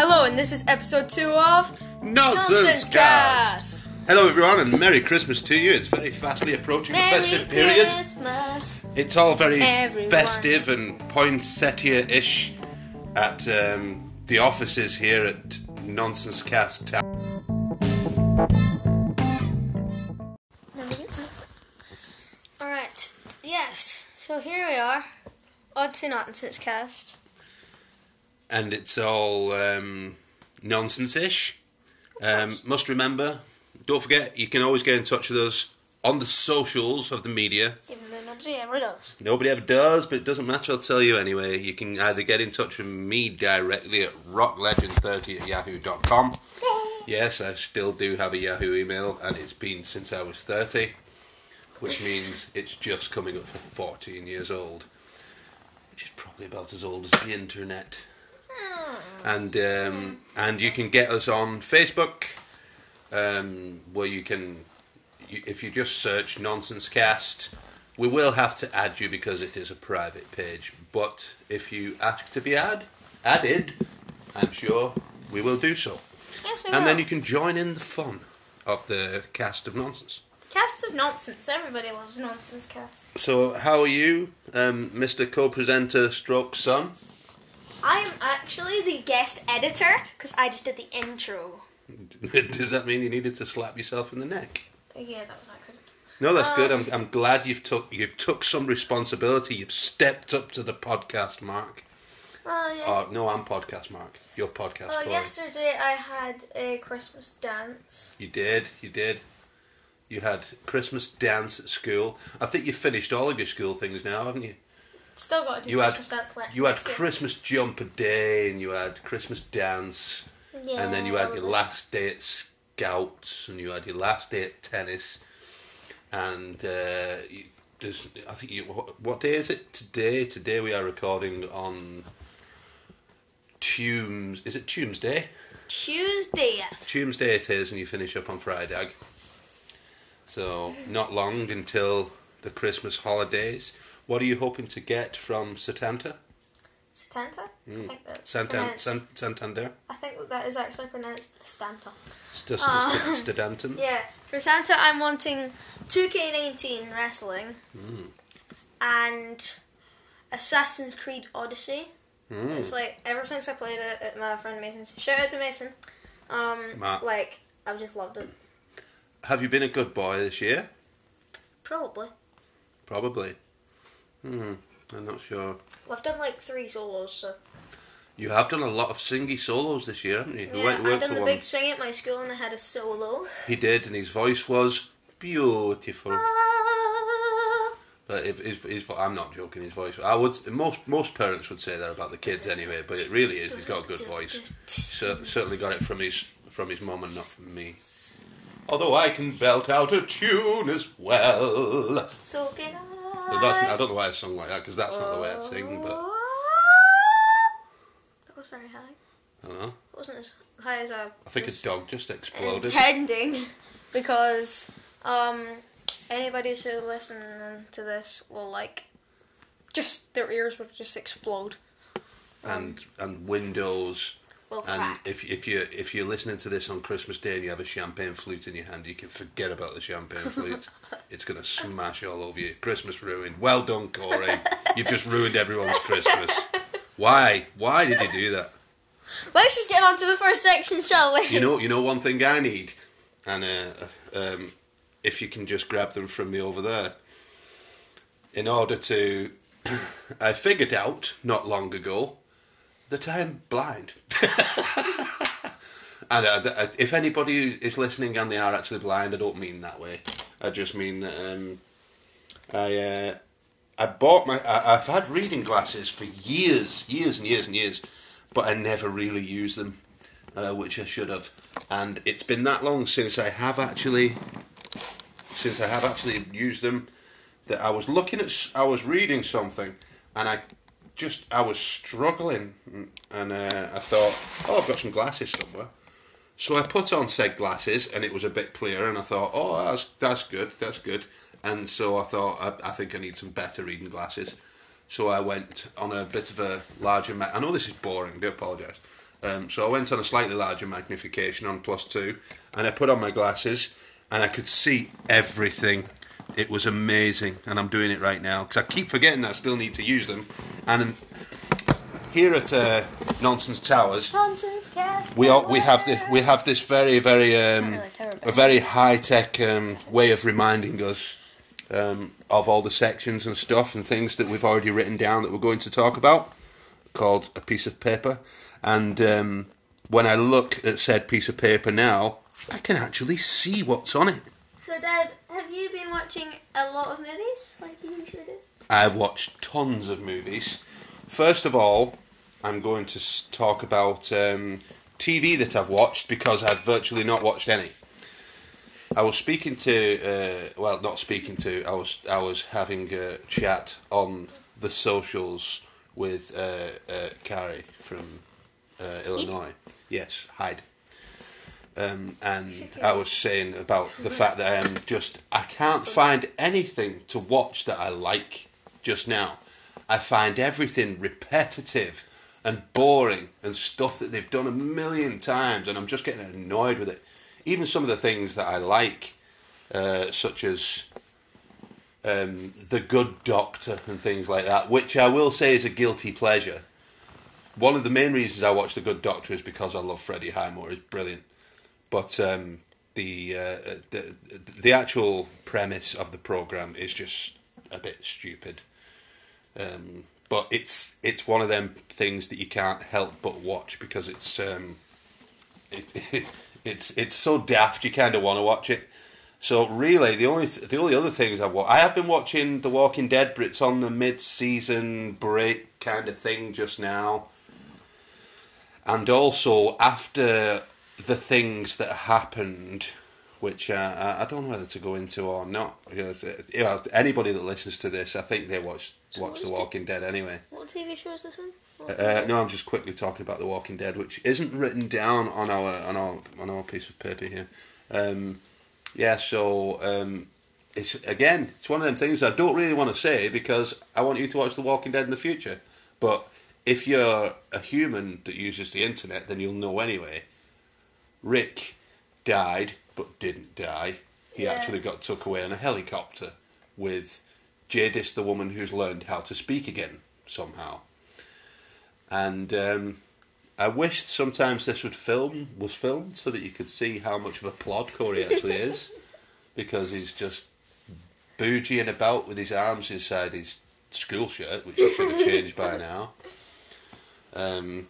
Hello, and this is episode two of Nonsense Cast. Hello, everyone, and Merry Christmas to you. It's very fastly approaching the festive period. Christmas. It's all very Everyone. festive and poinsettia-ish at um, the offices here at Nonsense Cast Town. Alright, yes, so here we are. Odd to Nonsense Cast. And it's all um, nonsense-ish. Um, must remember, don't forget, you can always get in touch with us on the socials of the media. Even though nobody ever does. Nobody ever does, but it doesn't matter. I'll tell you anyway. You can either get in touch with me directly at rocklegend30 at yahoo.com. Yes, I still do have a Yahoo email, and it's been since I was 30, which means it's just coming up for 14 years old, which is probably about as old as the internet. And um, and you can get us on Facebook, um, where you can, you, if you just search Nonsense Cast, we will have to add you because it is a private page. But if you ask to be add, added, I'm sure we will do so. Yes, we And will. then you can join in the fun of the cast of nonsense. Cast of nonsense. Everybody loves Nonsense Cast. So, how are you, um, Mr. Co-presenter, stroke son? I am actually the guest editor because I just did the intro. Does that mean you needed to slap yourself in the neck? Yeah, that was accident. No, that's good. Um, I'm, I'm glad you've took you've took some responsibility. You've stepped up to the podcast mark. Well, yeah. Oh no, I'm podcast mark. Your podcast. well, yesterday I had a Christmas dance. You did. You did. You had Christmas dance at school. I think you've finished all of your school things now, haven't you? Still got to do You had- left. You had. Christmas jumper day, and you had Christmas dance, Yeah, and then you had your last day at scouts, and you had your last day at tennis, and uh, you, there's, I think you. What, what day is it today? Today we are recording on Tunes. Is it Tuesday? Tuesday, yes. Tuesday it is, and you finish up on Friday. So not long until the Christmas holidays. What are you hoping to get from Satanta? Santa? I think that's Santan-. San- Santander? I think that is actually pronounced Stanta. St- st- st- Studanten? Yeah, for Santa, I'm wanting 2K19 wrestling Hmm. and Assassin's Creed Odyssey. Mm. It's like ever since I played it at my friend Mason's. Shout out to Mason. Um, Matt. like I've just loved it. Have you been a good boy this year? Probably. Probably. Hmm. I'm not sure. Well, I've done like three solos, so You have done a lot of singy solos this year, haven't you? yeah. went, I done the one. big sing at my school, and I had a solo. He did, and his voice was beautiful. Ah. But if his, I'm not joking. His voice. I would. Most most parents would say that about the kids anyway. But it really is. He's got a good voice. Cer- certainly got it from his from his mum and not from me. Although I can belt out a tune as well. So get on. But that's I don't know why I sung like that because that's not the way I sing. But that was very high. I don't know. It wasn't as high as I. I think a dog just exploded. intending, because um, anybody who listens to this will like, just their ears would just explode. and and windows. And crack. if if you if you're listening to this on Christmas Day and you have a champagne flute in your hand, you can forget about the champagne flute. it's gonna smash all over you. Christmas ruined. Well done, Corey. You've just ruined everyone's Christmas. Why? Why did you do that? Let's just get on to the first section, shall we? You know, you know one thing I need, and uh, um, if you can just grab them from me over there, in order to, I figured out not long ago that I'm blind. and uh, uh, if anybody is listening and they are actually blind, I don't mean that way. I just mean that um, I uh, I bought my I, I've had reading glasses for years, years and years and years, but I never really use them, uh, which I should have. And it's been that long since I have actually since I have actually used them that I was looking at I was reading something and I just I was struggling and uh, I thought oh I've got some glasses somewhere. So I put on said glasses and it was a bit clearer and I thought oh that's that's good that's good. And so I thought I, I think I need some better reading glasses. So I went on a bit of a larger ma- I know this is boring do apologise Um, so I went on a slightly larger magnification on plus two, and I put on my glasses, and I could see everything. It was amazing, and I'm doing it right now because I keep forgetting that I still need to use them. And here at uh, Nonsense Towers, Nonsense we all, we have the, we have this very very um, a very high tech um, way of reminding us um, of all the sections and stuff and things that we've already written down that we're going to talk about, called a piece of paper. And um, when I look at said piece of paper now, I can actually see what's on it. So, Dad, have you been watching a lot of movies like you usually do? I've watched tons of movies. First of all, I'm going to talk about um, TV that I've watched because I've virtually not watched any. I was speaking to, uh, well, not speaking to. I was I was having a chat on the socials with uh, uh, Carrie from uh, Illinois. Yes, Hyde. Um, and I was saying about the fact that I'm just I can't find anything to watch that I like just now. I find everything repetitive and boring and stuff that they've done a million times, and I'm just getting annoyed with it. Even some of the things that I like, uh, such as um, The Good Doctor and things like that, which I will say is a guilty pleasure. One of the main reasons I watch The Good Doctor is because I love Freddie Highmore. He's brilliant. But um, the, uh, the the actual premise of the program is just a bit stupid. Um, but it's it's one of them things that you can't help but watch because it's um, it, it's it's so daft you kind of want to watch it. So really, the only th- the only other things I've watched, I have been watching The Walking Dead, but it's on the mid-season break kind of thing just now. And also after the things that happened, which uh, I, don't know whether to go into or not. Because uh, anybody that listens to this, I think they watch So watch The? Walking Dead anyway. What TV show is this in? Uh, no, I'm just quickly talking about The Walking Dead, which isn't written down on our on our on our piece of paper here. Um, yeah, so um, it's again, it's one of them things I don't really want to say because I want you to watch The Walking Dead in the future. But if you're a human that uses the internet, then you'll know anyway. Rick died, but didn't die. He Yeah. actually got took away in a helicopter with Jadis, the woman who's learned how to speak again somehow. And um, I wished sometimes this would film was filmed so that you could see how much of a plod Corey actually is, because he's just boogieing about with his arms inside his school shirt, which he should have changed by now. Um,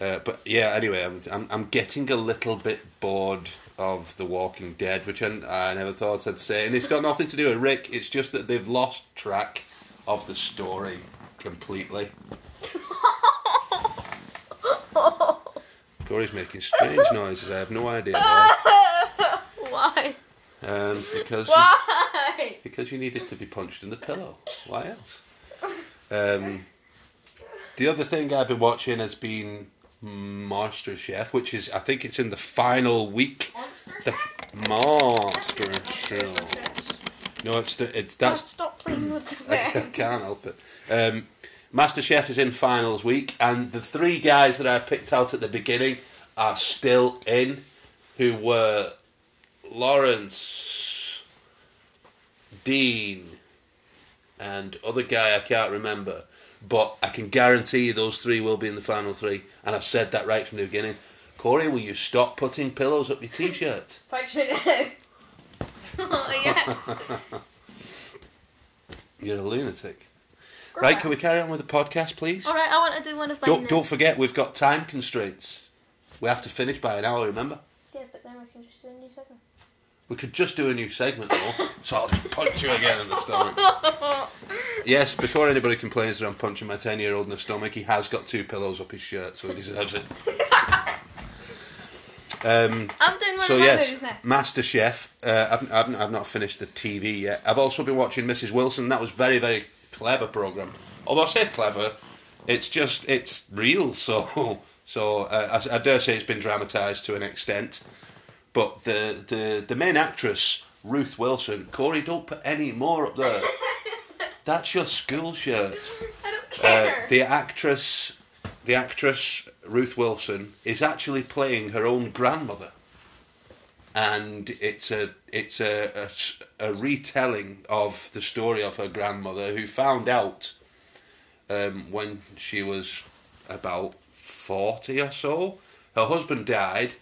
uh, but yeah, anyway, I'm, I'm I'm getting a little bit bored of The Walking Dead, which I, I never thought I'd say, and it's got nothing to do with Rick. It's just that they've lost track of the story completely. Corey's making strange noises. I have no idea why. Why? Um, because Why? because you needed to be punched in the pillow. Why else? Um, the other thing I've been watching has been Master Chef, which is I think it's in the final week. The Monster Chef. No, it's the it's that's stop playing with the I pen. can't help it. Um, Master Chef is in finals week, and the three guys that I picked out at the beginning are still in, who were Lawrence, Dean, and other guy I can't remember. But I can guarantee you those three will be in the final three, and I've said that right from the beginning. Corey, will you stop putting pillows up your t-shirt? Punch me now. oh, yes. You're a lunatic. Right, can we carry on with the podcast, please? Alright, I want to do one of my. Don't, don't forget, we've got time constraints. We have to finish by an hour, remember? Yeah, but then we can just do a new segment. We could just do a new segment, though. so I'll punch you again in the stomach. Yes, before anybody complains that I'm punching my 10 year old in the stomach, he has got two pillows up his shirt, so he deserves it. Um, I'm doing one so, of my yes, movies now. Master Chef. Uh, I've, I've, I've not finished the TV yet. I've also been watching Mrs. Wilson. That was very, very clever program. Although I say clever, it's just, it's real, so. So uh, I, I dare say it's been dramatised to an extent. But the, the, the main actress, Ruth Wilson, Corey, don't put any more up there. That's your school shirt. I don't Uh, the actress the actress Ruth Wilson is actually playing her own grandmother, and it's a it's a, a a retelling of the story of her grandmother who found out um, when she was about forty or so. Her husband died,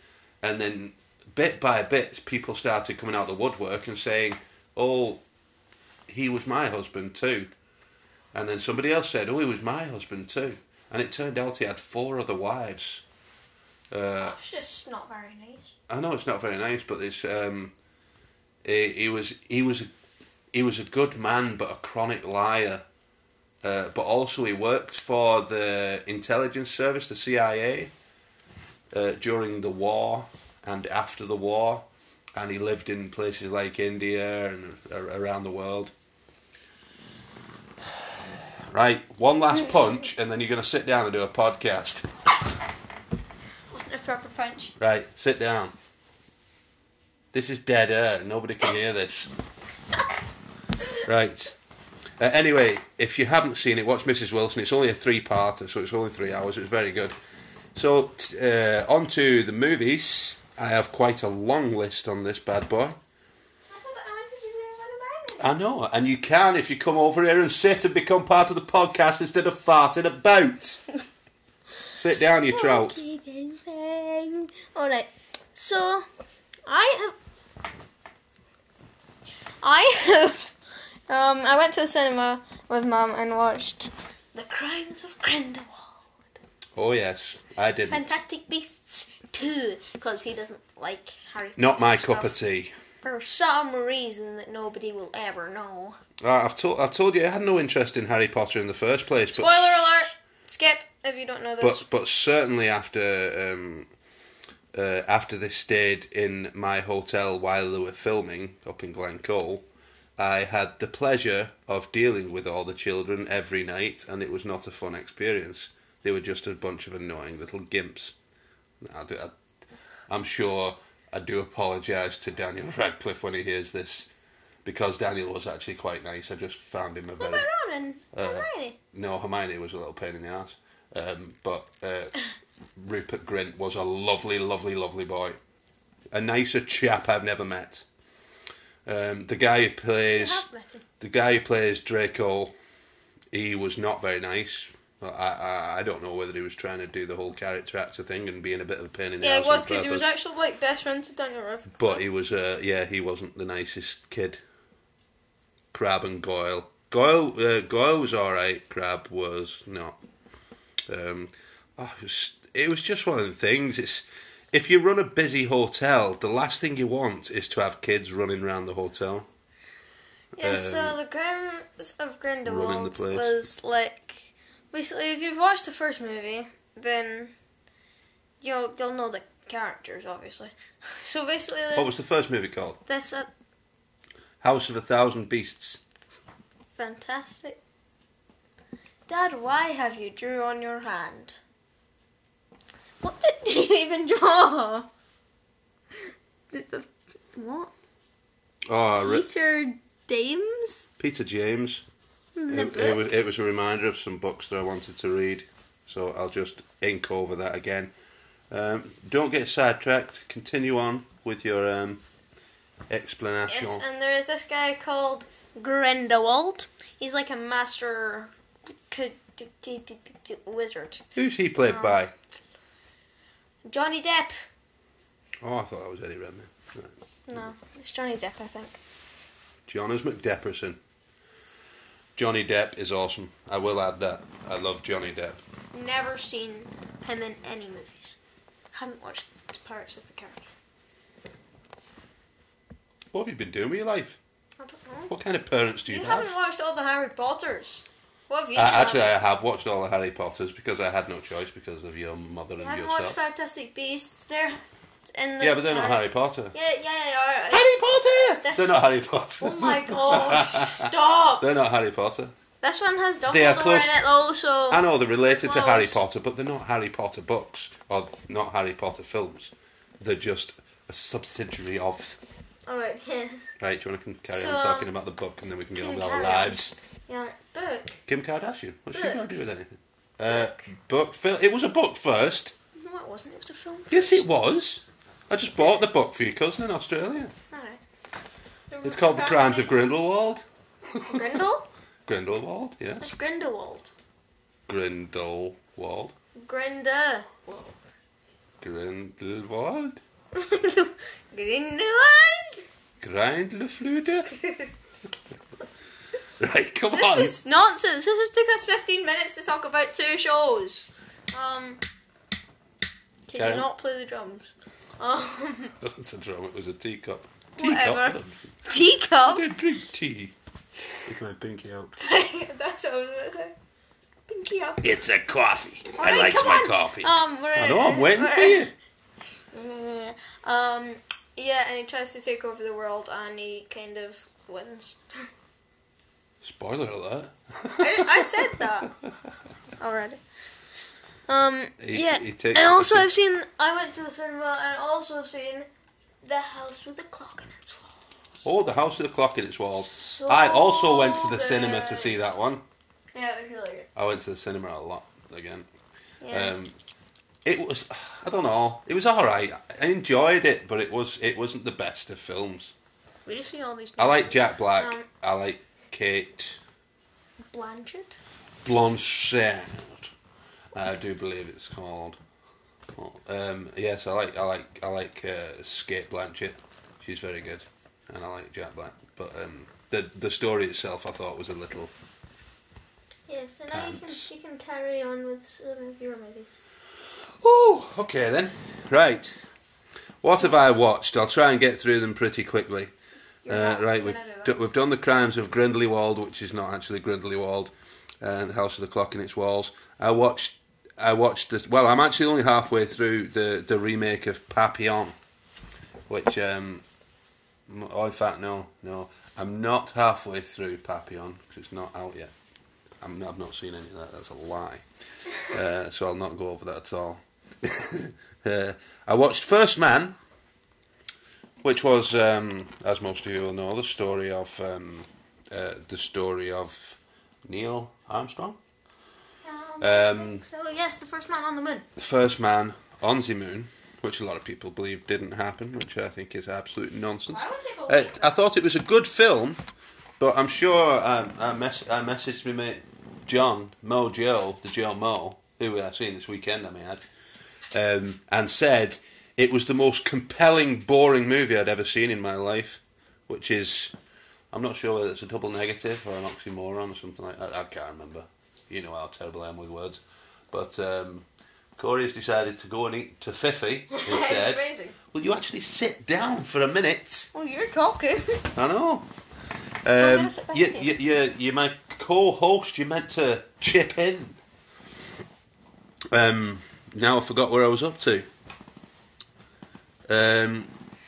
and then bit by bit, people started coming out of the woodwork and saying, "Oh, he was my husband too." And then somebody else said, "Oh, he was my husband too." And it turned out he had four other wives. Uh, It's just not very nice. I know it's not very nice, but this um, he, he was he was he was a good man, but a chronic liar. Uh, but also he worked for the intelligence service, the CIA, uh, during the war and after the war, and he lived in places like India and around the world. Right, one last punch, and then you're going to sit down and do a podcast. Wasn't a proper punch. Right, sit down. This is dead air. Nobody can hear this. Right. Uh, anyway, if you haven't seen it, watch Mrs. Wilson. It's only a three-parter, so it's only three hours. It was very good. So, t- uh, on to the movies. I have quite a long list on this bad boy. I know, and you can if you come over here and sit and become part of the podcast instead of farting about. sit down, you trout. Alright, so I have. I have. Um, I went to the cinema with mum and watched The Crimes of Grindelwald. Oh yes, I didn't. Fantastic Beasts 2, because he doesn't like Harry Not my Potter cup of tea. For some reason that nobody will ever know. Uh, I've told I've told you I had no interest in Harry Potter in the first place, but Spoiler alert! Skip if you don't know this. but but certainly after um, uh, after they stayed in my hotel while they were filming up in Glencoe, I had the pleasure of dealing with all the children every night, and it was not a fun experience. They were just a bunch of annoying little gimps. I, do- I, I'm sure I do apologise to Daniel Radcliffe when he hears this, because Daniel was actually quite nice. I just found him a what very about Ron and uh, Hermione? no, Hermione was a little pain in the ass. Um, but uh, Rupert Grint was a lovely, lovely, lovely boy. A nicer chap I've never met. Um, the guy who plays have met him. the guy who plays Draco, he was not very nice. I, I I don't know whether he was trying to do the whole character actor thing and being a bit of a pain in the Yeah, ass it was because he was actually like best friends with Daniel Radcliffe. But he was, uh, yeah, he wasn't the nicest kid. Crabbe and Goyle. Goyle, uh, Goyle was all right. Crabbe was not. Um, oh, it, was, it was just one of the things. It's if you run a busy hotel, the last thing you want is to have kids running around the hotel. Yeah, Um, so the Crimes of Grindelwald was like basically if you've watched the first movie, then you'll you'll know the characters obviously. So basically, What was the first movie called? this uh, House of a Thousand Beasts. fantastic. Dad, why have you drew on your hand? What did you even draw? What? Oh, Ri- Peter Dames? Peter James. It, it was, it was a reminder of some books that I wanted to read, so I'll just ink over that again. Um, don't get sidetracked. Continue on with your um, explanation. Yes, and there is this guy called Grindelwald. He's like a master wizard. Who's he played Um, by? Johnny Depp. Oh, I thought that was Eddie Redmayne. No, it's Johnny Depp, I think. Jonas McDepperson. Johnny Depp is awesome. I will add that. I love Johnny Depp. Never seen him in any movies. Haven't watched Pirates of the Caribbean. What have you been doing with your life? I don't know. What kind of parents do you, You have? You haven't watched all the Harry Potters. What have you Uh, actually, I have watched all the Harry Potters because I had no choice because of your mother you and haven't watched. Fantastic Beasts. They're in the Yeah, but they're not Harry Potter. Yeah, yeah, they are. Harry Potter! This- They're not Harry Potter. Oh my god! Stop. They're not Harry Potter. This one has They are close- in it though, so I know they're related to Close. Harry Potter, but they're not Harry Potter books or not Harry Potter films. They're just a subsidiary of. Alright, yes. Right, do you want to carry on So, talking about the book and then we can get on with our lives? Yeah, book. Kim Kardashian. What's she got to do with anything? Uh, book. Fil- it was a book first. No, it wasn't. It was a film. Yes, it was. I just bought the book for your cousin in Australia. Alright. It's called The Crimes of Grindelwald. Grindel? Grindelwald, yes. It's Grindelwald. Grindelwald. Grindelwald. Grindelwald? Grindleflude. right, come on. This on. is nonsense. This has took us 15 minutes to talk about two shows. Um, can Carry you not play the drums? Um, It's a drum. It was a teacup. Teacup. teacup. I did drink tea. With my pinky out. That's what I was going to say. Pinky up. It's a coffee. I Alright, likes come my on. coffee. Um, we're, I know. I'm waiting for you. Yeah. Um, yeah, and he tries to take over the world, and he kind of wins. Spoiler alert. I, I said that already. Um, He- yeah, takes- and also I've seen. I went to the cinema and also seen the house with the clock in its wall. Oh, the House with the Clock in its walls. So I also went to the cinema to see that one. Yeah, it was really good. I went to the cinema a lot again. Yeah. Um, it was, I don't know, it was all right. I enjoyed it, but it was, it wasn't the best of films. we just see all these. I like Jack Black. Um, I like Cate Blanchett. Blanchett. I do believe it's called. Um, yes, I like, I like, I like uh, Cate Blanchett. She's very good, and I like Jack Black. But um, the the story itself, I thought was a little. Yes, and now you can you can carry on with some of your movies. Oh, okay then. Right. What have I watched? I'll try and get through them pretty quickly. Uh, right, we've, gonna do do, we've done the crimes of Grindelwald, which is not actually Grindelwald, and the House of the Clock in its walls. I watched. I watched this. Well, I'm actually only halfway through the the remake of Papillon, which. Um, oh, in fact, no, no. I'm not halfway through Papillon because it's not out yet. I'm I've not seen any of that. That's a lie. Uh, so I'll not go over that at all. uh, I watched First Man, which was, um, as most of you will know, the story of um, uh, the story of Neil Armstrong, Um, I so yes, the first man on the moon. the first man on the moon, which a lot of people believe didn't happen, which I think is absolute nonsense. I Uh, I thought it was a good film, but I'm sure um, I, mess- I messaged my mate John Mo Joe, the Joe Mo, who I seen this weekend. I mean, add, um, and said it was the most compelling, boring movie I'd ever seen in my life, which is. I'm not sure whether it's a double negative or an oxymoron or something like that. I can't remember. You know how terrible I am with words. But um, Corey has decided to go and eat to Fifi instead. amazing. Will you actually sit down for a minute? Well, you're talking. I know. I'm Um, gonna sit back you, you, you, you're my co-host. You're meant to chip in. Um, now I forgot where I was up to. Um,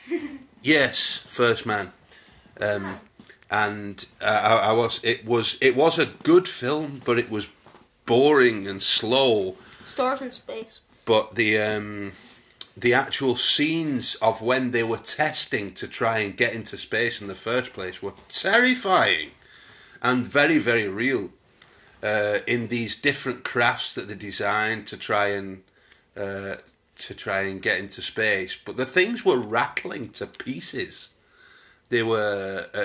yes, first man. Um, and uh, I, I was. It was. It was a good film, but it was boring and slow Stars in space. but the um, the actual scenes of when they were testing to try and get into space in the first place were terrifying and very very real uh, in these different crafts that they designed to try and uh, to try and get into space but the things were rattling to pieces they were uh,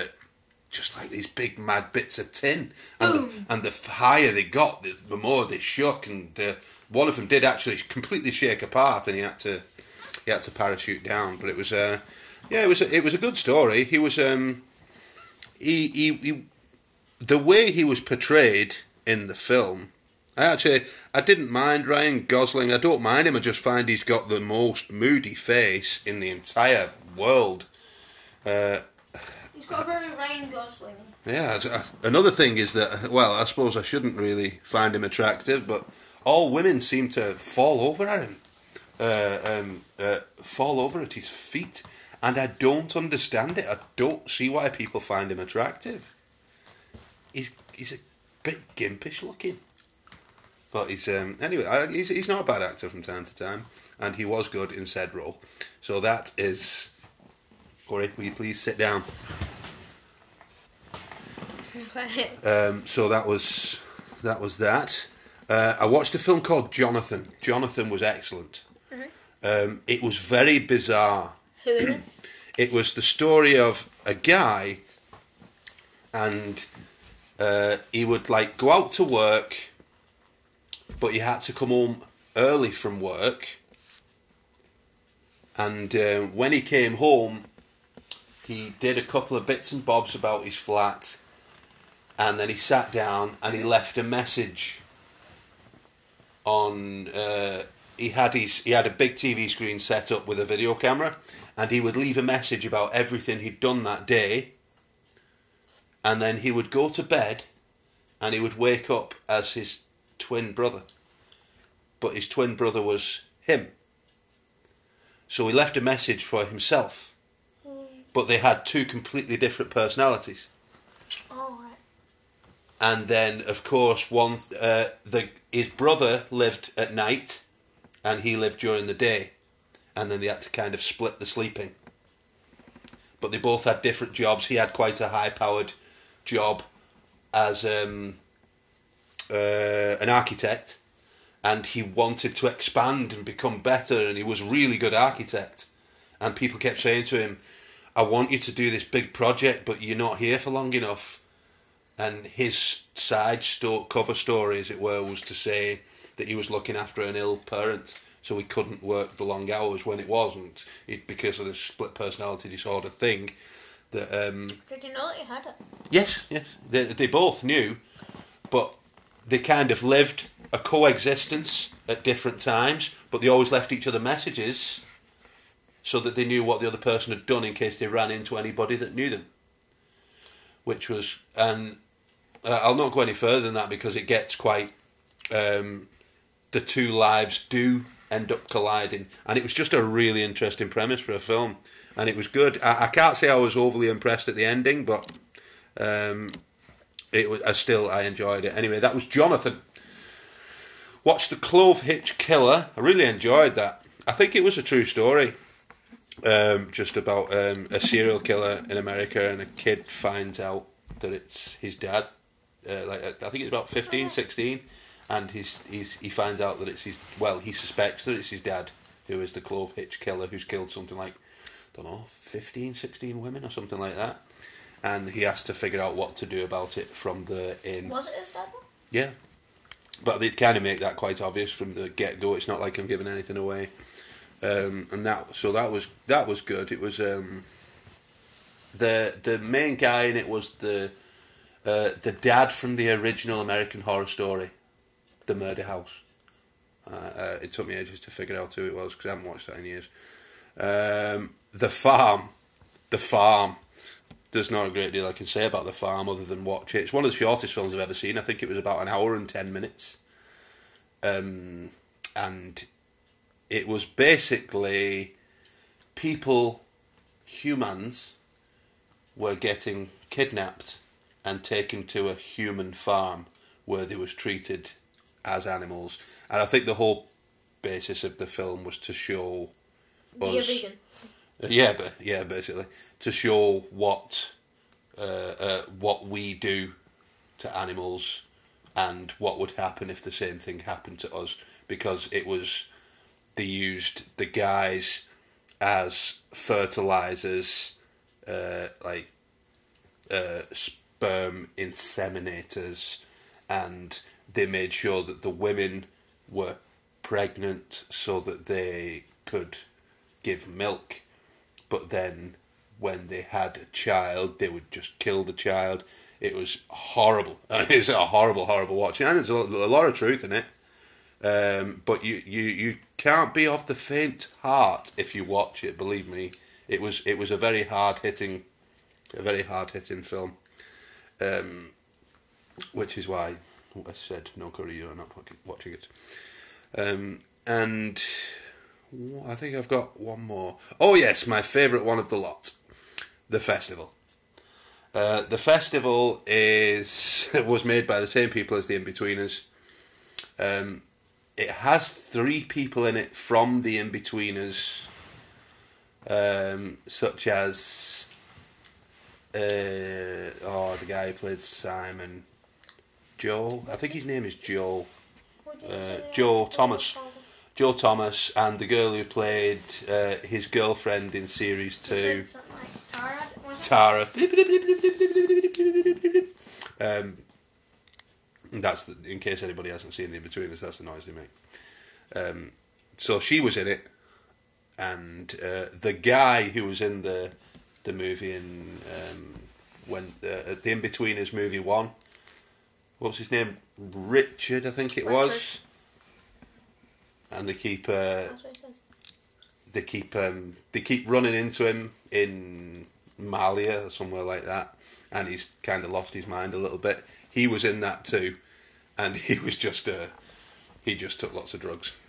just like these big mad bits of tin. And the, and the higher they got the, the more they shook and uh, one of them did actually completely shake apart and he had to he had to parachute down. But it was uh, yeah it was a, it was a good story. He was um he, he, he the way he was portrayed in the film I actually I didn't mind Ryan Gosling. I don't mind him. I just find he's got the most moody face in the entire world. Uh, He's got a very Ryan Gosling. yeah, another thing is that, well, I suppose I shouldn't really find him attractive, but all women seem to fall over at him, uh, um, uh, fall over at his feet, and I don't understand it. I don't see why people find him attractive. He's he's a bit gimpish looking, but he's um, anyway. I, he's he's not a bad actor from time to time, and he was good in said role. So that is. Corey, will you please sit down? Um, so that was that was that. Uh, I watched a film called Jonathan. Jonathan was excellent. Um, it was very bizarre. Who is it? It was the story of a guy, and uh, he would like go out to work, but he had to come home early from work. And uh, when he came home, he did a couple of bits and bobs about his flat, and then he sat down and he left a message on. Uh, he had his he had a big TV screen set up with a video camera, and he would leave a message about everything he'd done that day. And then he would go to bed, and he would wake up as his twin brother. But his twin brother was him. So he left a message for himself, but they had two completely different personalities. And then of course one uh, the his brother lived at night and he lived during the day. And then they had to kind of split the sleeping. But they both had different jobs. He had quite a high powered job as um, uh, an architect. And he wanted to expand and become better and he was a really good architect. And people kept saying to him I want you to do this big project but you're not here for long enough and his side sto- cover story, as it were, was to say that he was looking after an ill parent, so he couldn't work the long hours when it wasn't it, because of the split personality disorder thing. That um, Did you know that you had it? yes, yes, they they both knew, but they kind of lived a coexistence at different times, but they always left each other messages so that they knew what the other person had done in case they ran into anybody that knew them. Which was, and uh, I'll not go any further than that because it gets quite. Um, the two lives do end up colliding, and it was just a really interesting premise for a film, and it was good. I, I can't say I was overly impressed at the ending, but um, it was. I still I enjoyed it. Anyway, that was Jonathan. Watched the Clovehitch Killer. I really enjoyed that. I think it was a true story. Um, just about um, a serial killer in America, and a kid finds out that it's his dad. Uh, like I think it's about 15, 16, and he's, he's he finds out that it's his. Well, he suspects that it's his dad, who is the Clovehitch Killer, who's killed something like, I don't know, 15, 16 women or something like that, and he has to figure out what to do about it from the in. Was it his dad? Yeah. But they kind of make that quite obvious from the get go. It's not like I'm giving anything away. Um, and that so that was that was good. It was um, the the main guy in it was the uh, the dad from the original American Horror Story, The Murder House. Uh, uh, it took me ages to figure out who it was because I haven't watched that in years. Um, the Farm, The Farm. There's not a great deal I can say about The Farm other than watch it. It's one of the shortest films I've ever seen. I think it was about an hour and ten minutes. Um, and it was basically people, humans, were getting kidnapped and taken to a human farm where they was treated as animals. And I think the whole basis of the film was to show us. vegan. Yeah, but yeah, basically to show what uh, uh, what we do to animals and what would happen if the same thing happened to us because it was they used the guys as fertilizers, uh, like uh, sperm inseminators, and they made sure that the women were pregnant so that they could give milk but then when they had a child, they would just kill the child. It was horrible. It's a horrible, horrible watch, and there's a, lot of truth in it. Um, but you, you, you can't be of the faint heart if you watch it. Believe me, it was it was a very hard hitting, a very hard hitting film. Um, which is why I said no curry. You are not watching it. Um, and I think I've got one more. Oh yes, my favourite one of the lot, the festival. Uh, the festival is was made by the same people as the Inbetweeners. Um, it has three people in it from the Inbetweeners, um, such as uh, oh the guy who played Simon, Joe. I think his name is Joe. Uh, Joe Thomas. Joe Thomas and the girl who played uh, his girlfriend in series two, like Tara. Tara. Um, that's the, in case anybody hasn't seen the Inbetweeners. That's the noise they make. Um, so she was in it, and uh, the guy who was in the the movie in um, when uh, the Inbetweeners movie one. What's his name? Richard, I think it was. And they keep uh, That's what it says. they keep um, they keep running into him in Malia or somewhere like that, and he's kind of lost his mind a little bit. He was in that too, and he was just uh, he just took lots of drugs.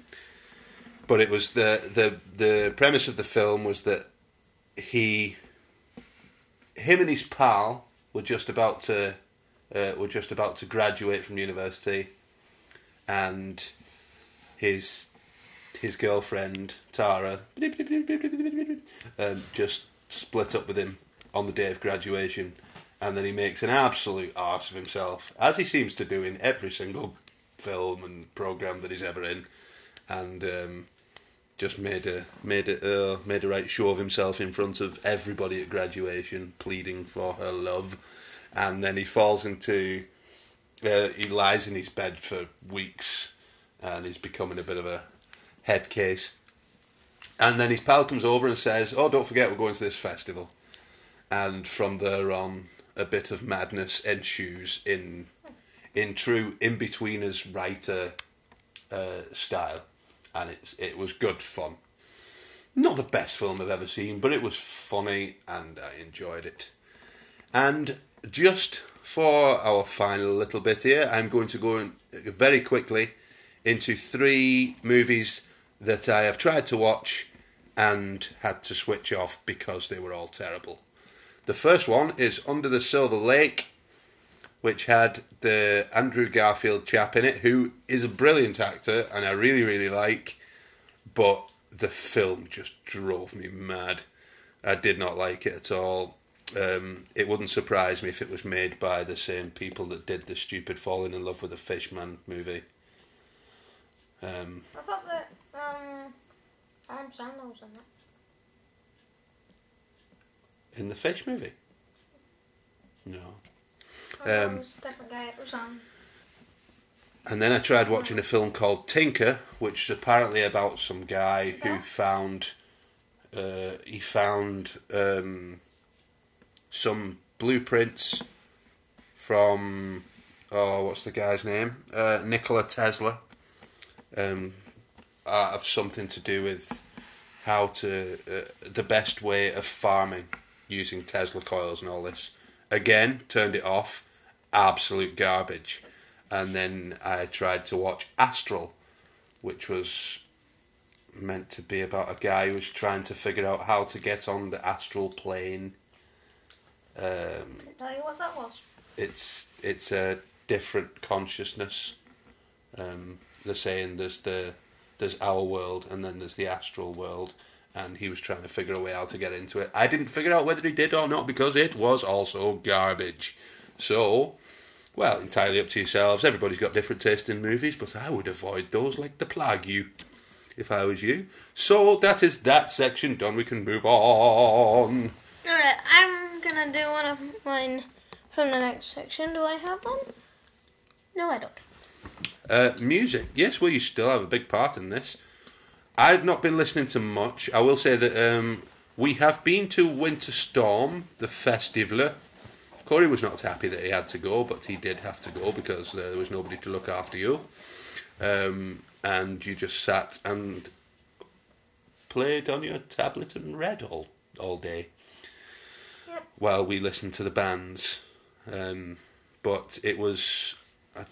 But it was the the the premise of the film was that he him and his pal were just about to uh, were just about to graduate from university, and his his girlfriend Tara um, just split up with him on the day of graduation, and then he makes an absolute arse of himself, as he seems to do in every single film and program that he's ever in, and um, just made a made a uh, made a right show of himself in front of everybody at graduation, pleading for her love, and then he falls into uh, he lies in his bed for weeks, and he's becoming a bit of a head case. And then his pal comes over and says, "Oh, don't forget we're going to this festival." And from there on, a bit of madness ensues in in true Inbetweeners writer uh, style, and it's it was good fun. Not the best film I've ever seen, but it was funny and I enjoyed it. And just for our final little bit here, I'm going to go in very quickly into three movies that I have tried to watch and had to switch off because they were all terrible. The first one is Under the Silver Lake, which had the Andrew Garfield chap in it, who is a brilliant actor and I really, really like, but the film just drove me mad. I did not like it at all. Um, it wouldn't surprise me if it was made by the same people that did the stupid Falling in Love with a Fishman movie. Um, I thought that um, Adam Sandler was in that. in the Fish movie? No. Um, it was a different guy. It was. And then I tried watching a film called Tinker, which is apparently about some guy who found uh, he found um, some blueprints from oh what's the guy's name uh, Nikola Tesla um, of something to do with how to uh, the best way of farming using Tesla coils and all this. Again, turned it off. Absolute garbage and then I tried to watch Astral, which was meant to be about a guy who was trying to figure out how to get on the astral plane. Um, I tell you what that was? it's it's a different consciousness. Um, they're saying there's the there's our world and then there's the astral world, and he was trying to figure a way how to get into it. I didn't figure out whether he did or not because it was also garbage. So, well, entirely up to yourselves. Everybody's got different taste in movies, but I would avoid those like the plague you, if I was you. So that is that section done. We can move on. Alright, I'm gonna do one of mine from the next section. Do I have one? No, I don't. Uh, music. Yes, well, you still have a big part in this. I've not been listening to much. I will say that um, we have been to Winter Storm, the festival. Corey was not happy that he had to go, but he did have to go because uh, there was nobody to look after you. Um, and you just sat and played on your tablet and read all, all day Yep. while we listened to the bands. Um, but it was. I,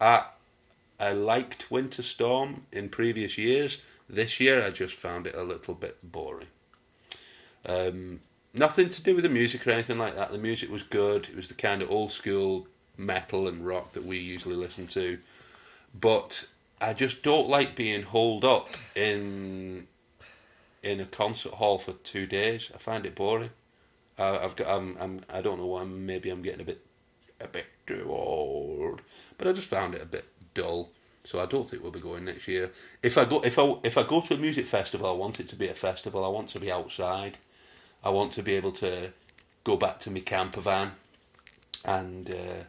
I, I liked Winter Storm in previous years. This year I just found it a little bit boring. Um, nothing to do with the music or anything like that. The music was good. It was the kind of old school metal and rock that we usually listen to. But I just don't like being holed up in in a concert hall for two days. I find it boring. I, I've got. I'm. I'm. I don't know why. Maybe I'm getting a bit, a bit too old. But I just found it a bit dull. So I don't think we'll be going next year. If I go, if I if I go to a music festival, I want it to be a festival. I want to be outside. I want to be able to go back to my camper van, and uh,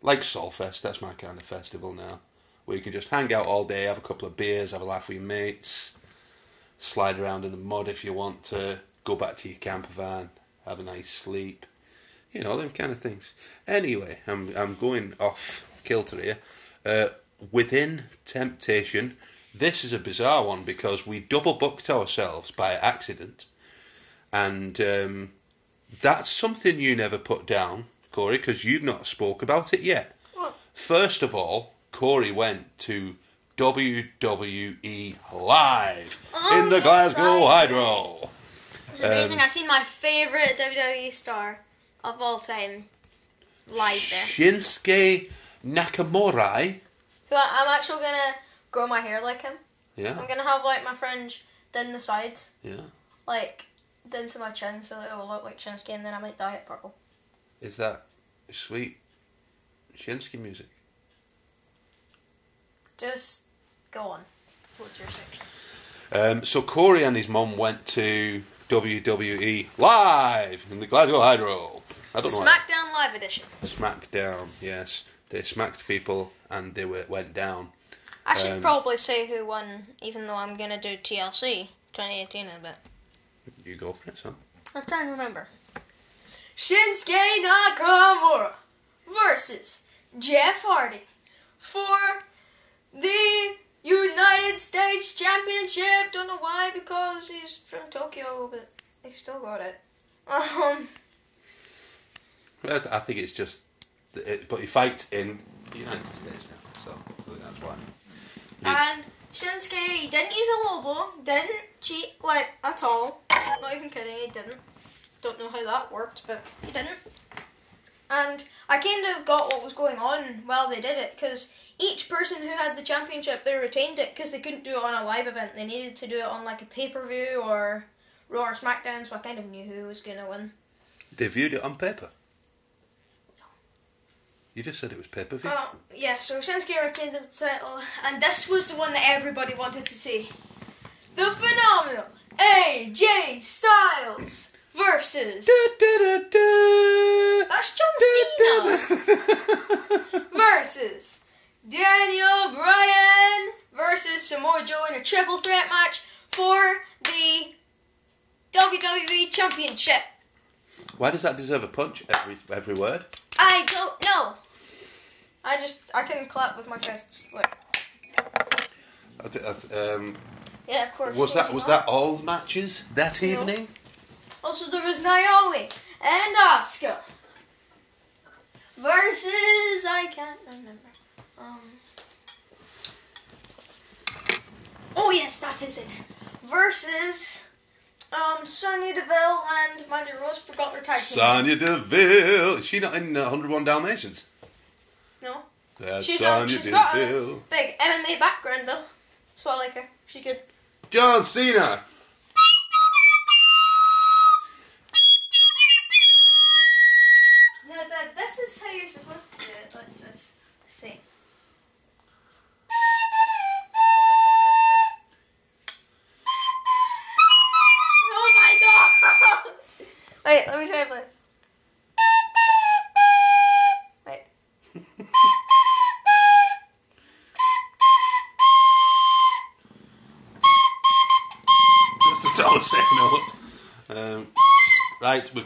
like Solfest, that's my kind of festival now, where you can just hang out all day, have a couple of beers, have a laugh with your mates, slide around in the mud if you want to, go back to your camper van, have a nice sleep, you know them kind of things. Anyway, I'm I'm going off kilter here. Uh, within temptation, this is a bizarre one because we double booked ourselves by accident, and um, that's something you never put down, Corey, because you've not spoke about it yet. What? First of all, Corey went to WWE Live Oh, in the yes, Glasgow I Hydro. It's amazing. Um, I've seen my favorite WWE star of all time live there. Shinsuke Nakamura. I'm actually gonna grow my hair like him. Yeah, I'm gonna have like my fringe down the sides, yeah. like down to my chin, so that it will look like Shinsuke, and then I might dye it purple. Is that sweet Shinsuke music? Just go on. What's your section? Um, so Corey and his mum went to WWE live in the Glasgow Hydro. I don't know. SmackDown Live Edition. Smackdown. Yes, they smacked people and they were, went down. I should Um, probably say who won, even though I'm gonna do TLC 2018 in a bit. You go for it, son. I'm trying to remember. Shinsuke Nakamura versus Jeff Hardy for the United States Championship. Don't know why, because he's from Tokyo, but he still got it. Um, I think it's just, it, but he fights in the United States now, so I think that's why. and Shinsuke didn't use a low blow, didn't cheat like at all. Not even kidding, he didn't. Don't know how that worked, but he didn't. And I kind of got what was going on while they did it, because each person who had the championship, they retained it because they couldn't do it on a live event. They needed to do it on like a pay per view or Raw or SmackDown, so I kind of knew who was going to win. They viewed it on paper. You just said it was pay per view. Oh, yeah, so Shinsuke retained the title, and this was the one that everybody wanted to see. The phenomenal AJ Styles versus. That's John Cena! versus Daniel Bryan versus Samoa Joe in a triple threat match for the WWE Championship. Why does that deserve a punch? Every every word. I don't know. I just I can clap with my fists. Like, I thi- I th- Um, yeah, of course. was that was that all the matches that No. evening? Also, there was Naomi and Asuka versus I can't remember. Um. Oh yes, that is it. Versus um Sonya Deville and Mandy Rose forgot their tag team. Sonya Deville. Is she not in uh, 101 Dalmatians? That's She's she's got a- Big MMA background though. So I like her. She good. John Cena.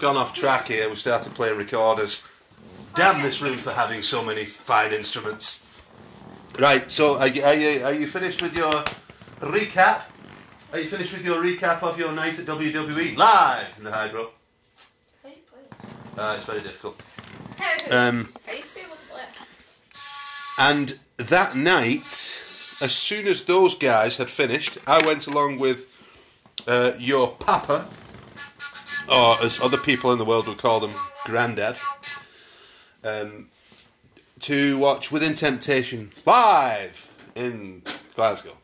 We've gone off track here. We started playing recorders. Damn this room for having so many fine instruments. Right, so are you, are you, are you finished with your recap? Are you finished with your recap of your night at WWE live in the Hydro? How do you play? Uh, it's very difficult. Um, how do you be able to play? And that night, as soon as those guys had finished, I went along with uh, your papa, or as other people in the world would call them, granddad, um, to watch Within Temptation live in Glasgow.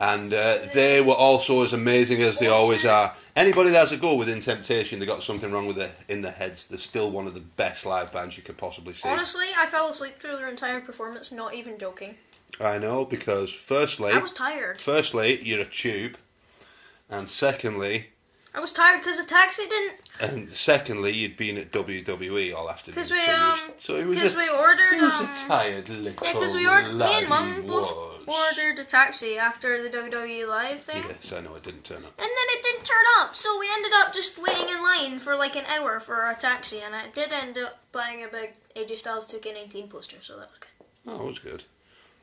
And uh, they were also as amazing as they always are. Anybody that has a go within Temptation, they got something wrong with it in their heads. They're still one of the best live bands you could possibly see. Honestly, I fell asleep through their entire performance, not even joking. I know because firstly, I was tired. firstly you're a tube, and secondly, I was tired because the taxi didn't. and secondly you'd been at WWE all afternoon. we, so, you was- um, so he was Because a, we ordered. he was um, a tired little Yeah, because we ordered. Me and Mum both ordered a taxi after the WWE live thing. Yes, I know it didn't turn up. And then it didn't turn up, so we ended up just waiting in line for like an hour for a taxi, and I did end up buying a big AJ Styles 2K19 poster, so that was good. Oh, it was good.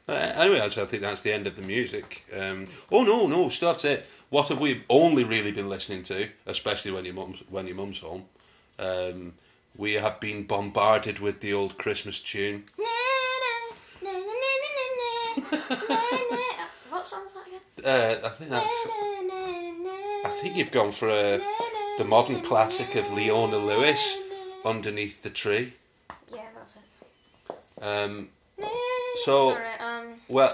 Uh, anyway, actually, I think that's the end of the music. Um, oh no, no, still that's it. What have we only really been listening to, especially when your mum's when your mum's home? Um, we have been bombarded with the old Christmas tune. what song is that again? Uh, I think that's. I think you've gone for a, the modern classic of Leona Lewis, "Underneath the Tree." Yeah, that's it. Um, so, um. Well,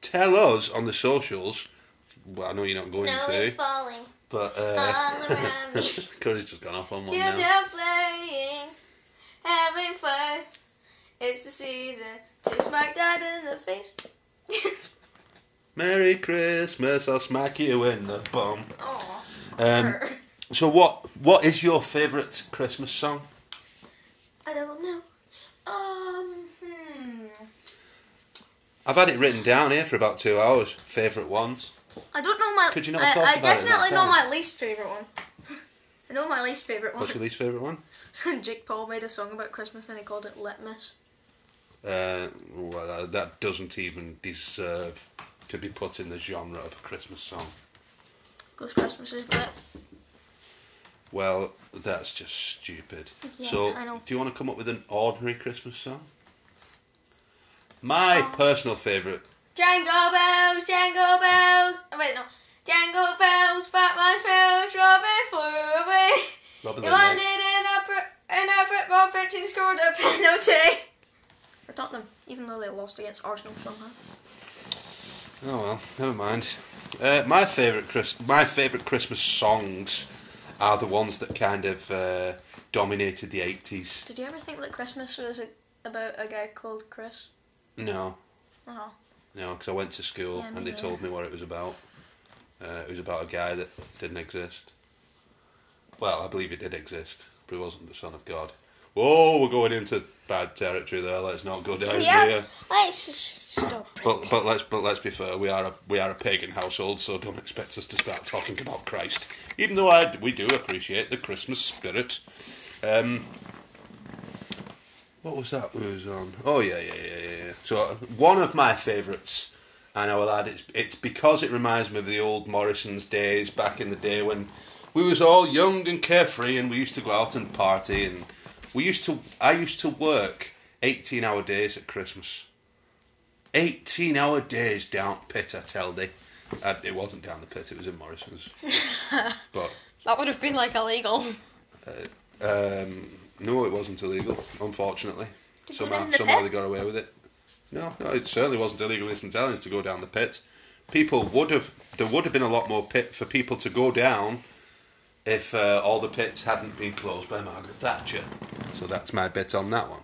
tell us on the socials. Well, I know you're not going Snow is to, falling but uh. Courage has gone off on one Children now. playing, having fun. It's the season to smack dad in the face. Merry Christmas, I'll smack you in the bum. Um, so, what what is your favourite Christmas song? I don't know. Um. I've had it written down here for about two hours. Favourite ones. I don't know my. Could you not I, talk I about it definitely know time? my least favorite one. I know my least favorite one. What's your least favourite one? Jake Paul made a song about Christmas and he called it Litmas. Uh, well, that, that doesn't even deserve to be put in the genre of a Christmas song. Because Christmas is lit. Well, that's just stupid. Yeah, so, I know. do you want to come up with an ordinary Christmas song? My personal favourite. Jangle bells, jangle bells. Oh, wait, no. Jangle bells, fat man smells, Robin flew away. Robin He landed in a, pr- in a football pitch and scored a penalty. For Tottenham, even though they lost against Arsenal somehow. Oh well, never mind. Uh, my favourite Chris, my favourite Christmas songs are the ones that kind of uh, dominated the eighties. Did you ever think that Christmas was a, about a guy called Chris? No, Oh. no, because I went to school Yeah, and they told me what it was about. Uh, it was about a guy that didn't exist. Well, I believe he did exist, but he wasn't the son of God. Whoa, we're going into bad territory there. Let's not go down Yeah. here. Let's just stop. But but let's but let's be fair. We are a we are a pagan household, so don't expect us to start talking about Christ. Even though I we do appreciate the Christmas spirit. Um, what was that we was on? Oh yeah yeah yeah yeah. So uh, one of my favourites, and I will add it's it's because it reminds me of the old Morrison's days back in the day when we was all young and carefree, and we used to go out and party, and we used to I used to work eighteen hour days at Christmas. 18 hour days down pit, I tell thee. Uh, it wasn't down the pit, it was in Morrison's. but, That would have been like illegal. um, no, it wasn't illegal, unfortunately. Go Somehow, down the somehow pit? they got away with it. No, no, it certainly wasn't illegal in St Helens to go down the pit. People would have, there would have been a lot more pit for people to go down if uh, all the pits hadn't been closed by Margaret Thatcher. So that's my bit on that one.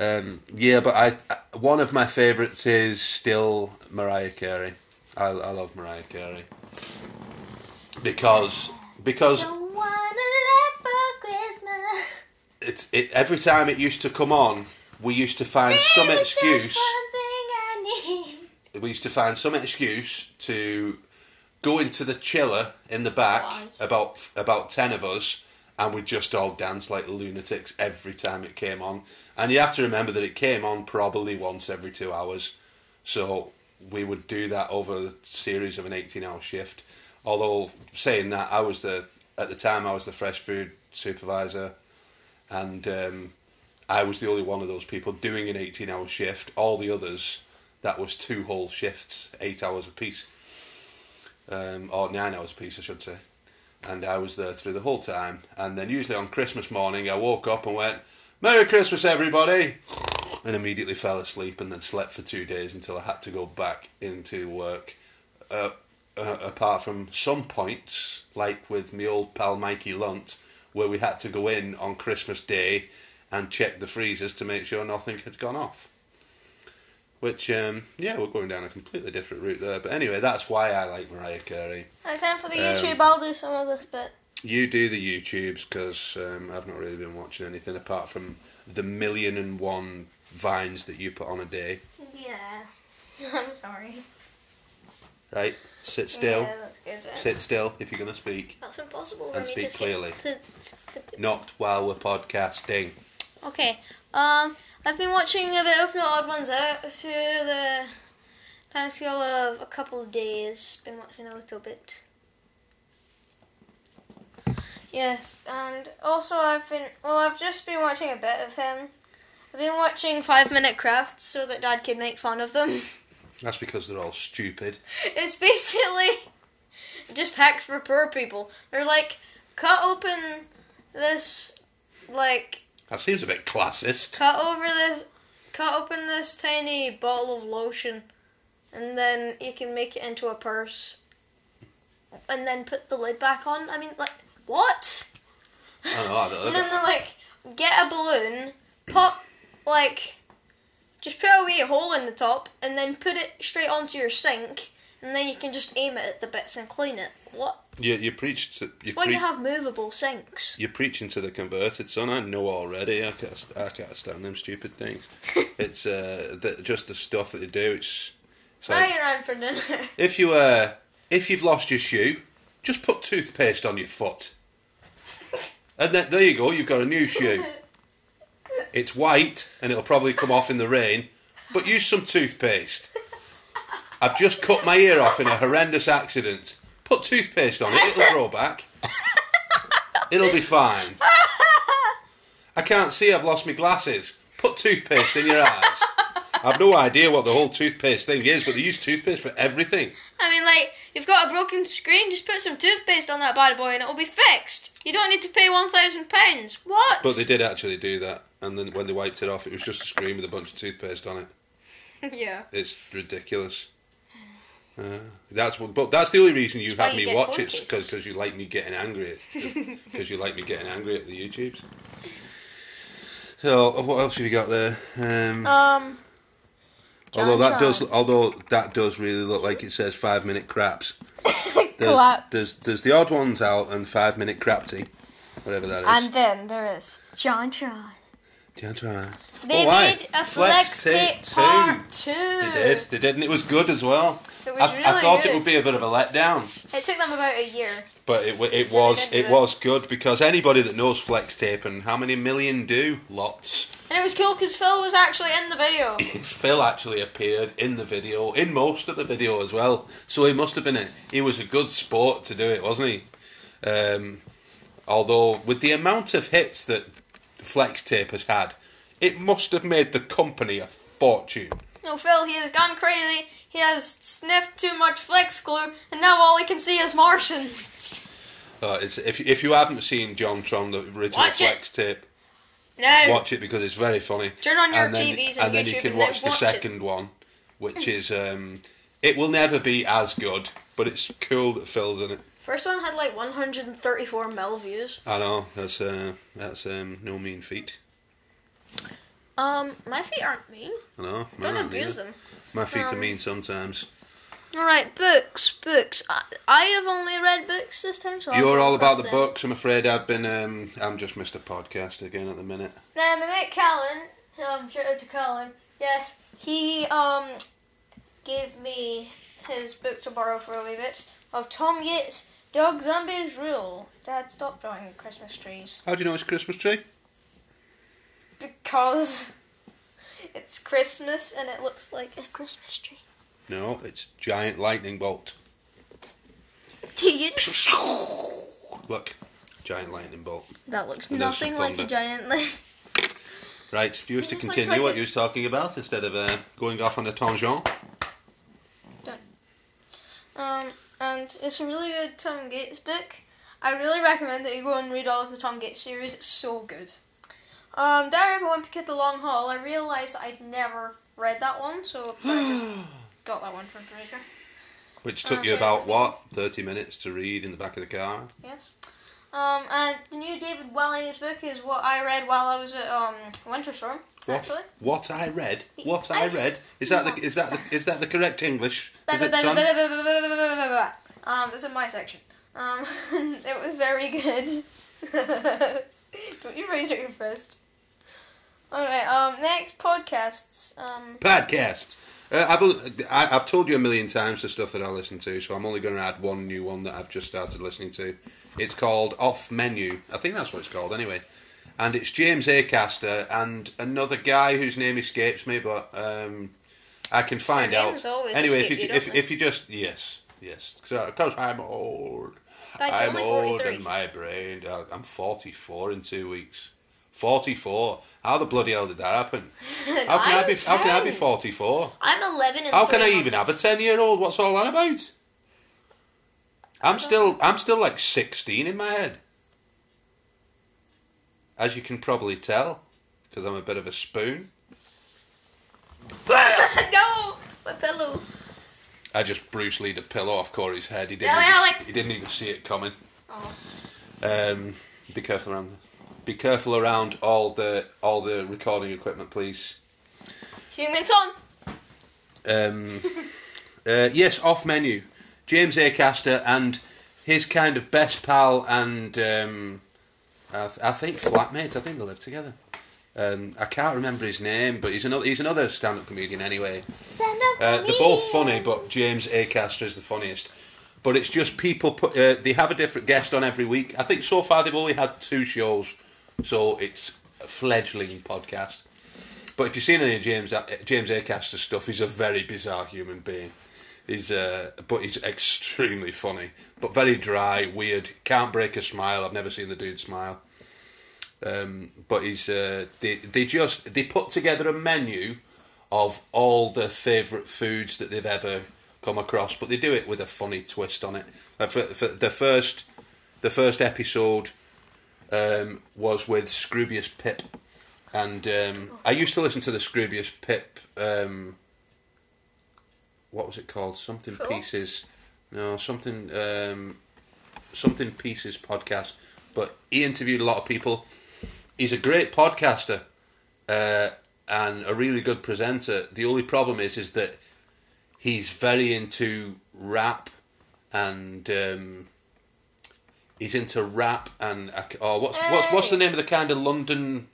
Um, yeah, but I, I one of my favourites is still Mariah Carey. I, I love Mariah Carey because because it's it every time it used to come on, we used to find some excuse. one thing I need. We used to find some excuse to go into the chiller in the back, Why? about about ten of us, and we'd just all dance like lunatics every time it came on. And you have to remember that it came on probably once every two hours, so we would do that over a series of an eighteen-hour shift. Although saying that, I was the at the time I was the fresh food supervisor, and um, I was the only one of those people doing an eighteen-hour shift. All the others, that was two whole shifts, eight hours apiece, um, or nine hours apiece, I should say. And I was there through the whole time. And then usually on Christmas morning, I woke up and went, "Merry Christmas, everybody," and immediately fell asleep, and then slept for two days until I had to go back into work. Uh, uh, apart from some points, like with my old pal Mikey Lunt, where we had to go in on Christmas Day and check the freezers to make sure nothing had gone off. Which, um, yeah, we're going down a completely different route there. But anyway, that's why I like Mariah Carey. And time for the Um, YouTube. I'll do some of this bit. You do the YouTubes because um, I've not really been watching anything apart from the million and one vines that you put on a day. Yeah. I'm sorry. Right? Sit still. Yeah, that's good. Sit still if you're going to speak. That's impossible. And speak clearly. To, to- Not while we're podcasting. Okay. Um, I've been watching a bit of the Odd Ones Out through the time scale of a couple of days. Been watching a little bit. Yes, and also I've been well. I've just been watching a bit of him. I've been watching Five Minute Crafts so that Dad can make fun of them. That's because they're all stupid. It's basically just hacks for poor people. They're like, cut open this, like, That seems a bit classist. cut over this, cut open this tiny bottle of lotion, and then you can make it into a purse, and then put the lid back on. I mean, like, what? I don't know. I don't, And then they're like, get a balloon, pop, like, just put a wee hole in the top, and then put it straight onto your sink, and then you can just aim it at the bits and clean it. What? you, you preach to you, Why pre- you have movable sinks? you're preaching to the converted son. I know already. I can't, I can't stand them stupid things. it's uh, the, just the stuff that they do. It's, it's like, you're for dinner. if you uh, if you've lost your shoe, just put toothpaste on your foot, and then there you go. You've got a new shoe. It's white and it'll probably come off in the rain, but use some toothpaste. I've just cut my ear off in a horrendous accident. Put toothpaste on it, it'll grow back. It'll be fine. I can't see, I've lost my glasses. Put toothpaste in your eyes. I've no idea what the whole toothpaste thing is, but they use toothpaste for everything. I mean, like, you've got a broken screen, just put some toothpaste on that bad boy and it'll be fixed. You don't need to pay £1,000. What? But they did actually do that, and then when they wiped it off, it was just a screen with a bunch of toothpaste on it. yeah. It's ridiculous. Uh, that's what, but that's the only reason you you me watch it because you like me getting angry because you like me getting angry at the YouTubes. So what else have you got there? Um, Um, although that John does although that does really look like it says five minute craps. There's, there's there's the odd ones out and five minute crapty, whatever that is. and then there is John Tron. Yeah, try. They Oh, why? made a Flex flex, tape tape two. part two. They did, they did, and it was good as well. It was I, th- I thought good. it would be a bit of a letdown. It took them about a year. But it it was it it. was good because anybody that knows flex tape and how many million do lots. And it was cool because Phil was actually in the video. Phil actually appeared in the video, in most of the video as well. So he must have been a he was a good sport to do it, wasn't he? Um, although with the amount of hits that flex tape has had, it must have made the company a fortune. No, Phil, he has gone crazy. He has sniffed too much flex glue, and now all he can see is Martian. Uh, it's, if if you haven't seen John Tron, the original Watch it. flex tape, No. watch it because it's very funny. Turn on your and then, TVs and, and then you can then watch the watch it. second one, which is um, it will never be as good, but it's cool that Phil's in it. First one had like 134 mil views. I know that's uh, that's um, no mean feat. Um, my feet aren't mean. I know. Don't abuse neither. them. My feet are Um, mean sometimes. All right, books, books. I, I have only read books this time, so You're all about the books. I'm afraid I've been. Um, I'm just Mr. Podcast again at the minute. Now, my mate Callan, shout out to Callan. Yes, he um gave me his book to borrow for a wee bit of Tom Gates' Dog Zombies Rule. Dad, stop drawing Christmas trees How do you know it's Christmas tree? because it's Christmas and it looks like a Christmas tree. No, it's giant lightning bolt. You just- Look, giant lightning bolt. that looks And nothing like a giant. lightning. Right, do you wish to continue like what a- you was talking about instead of uh, going off on a tangent? Done. Um, and it's a really good Tom Gates book. I really recommend that you go and read all of the Tom Gates series. It's so good. Um, Diary of a Wimpy Kid: The Long Haul. I realised I'd never read that one, so I just got that one from Fraser. Which took Oh, you about what thirty minutes to read in the back of the car. Yes. Um, and the new David Walliams book is what I read while I was at um Winter Storm. What? Actually, What I read? What I ice read? Is that the is that the, is that the correct English? Is it um, this is my section. Um, it was very good. Don't you raise your fist. Alright, um, next podcasts. Um, Podcast. Uh, I've al- I- I've told you a million times the stuff that I listen to, so I'm only going to add one new one that I've just started listening to. It's called Off Menu. I think that's what it's called anyway. And it's James Acaster and another guy whose name escapes me, but um, I can find out. Anyway, if you, you, if, if you just yes yes because I'm old. I'm old 43. and my brain. uh, I'm 44 in two weeks. 44. How the bloody hell did that happen? How can I be? How can I be 44? I'm 11 and How can I even have a 10 year old? What's all that about? I'm still I'm still like 16 in my head. As you can probably tell, because I'm a bit of a spoon. My pillow. I just Bruce Lee'd a pillow off Corey's head. He didn't. Even, he didn't even see it coming. Oh. Um, be careful around. The, be careful around all the all the recording equipment, please. Humans on! Um, uh, yes, off menu. James Acaster and his kind of best pal and um, I, th- I think flatmate. I think they live together. Um, I can't remember his name, but he's another he's another stand-up comedian anyway. Stand up Uh, they're both funny, but James Acaster is the funniest. But it's just people put. Uh, they have a different guest on every week. I think so far they've only had two shows, so it's a fledgling podcast. But if you've seen any of James uh, James Acaster stuff, he's a very bizarre human being. He's uh, but he's extremely funny, but very dry, weird. Can't break a smile. I've never seen the dude smile. Um, but he's uh, they they just they put together a menu of all the favourite foods that they've ever come across, but they do it with a funny twist on it. Uh, for, for the first the first episode um, was with Scroobius Pip, and um, I used to listen to the Scroobius Pip. Um, what was it called? Something Sure. Pieces. No, something um, something Pieces podcast. But he interviewed a lot of people. He's a great podcaster uh, and a really good presenter. The only problem is, is that he's very into rap and um, he's into rap and oh, what's what's what's the name of the kind of London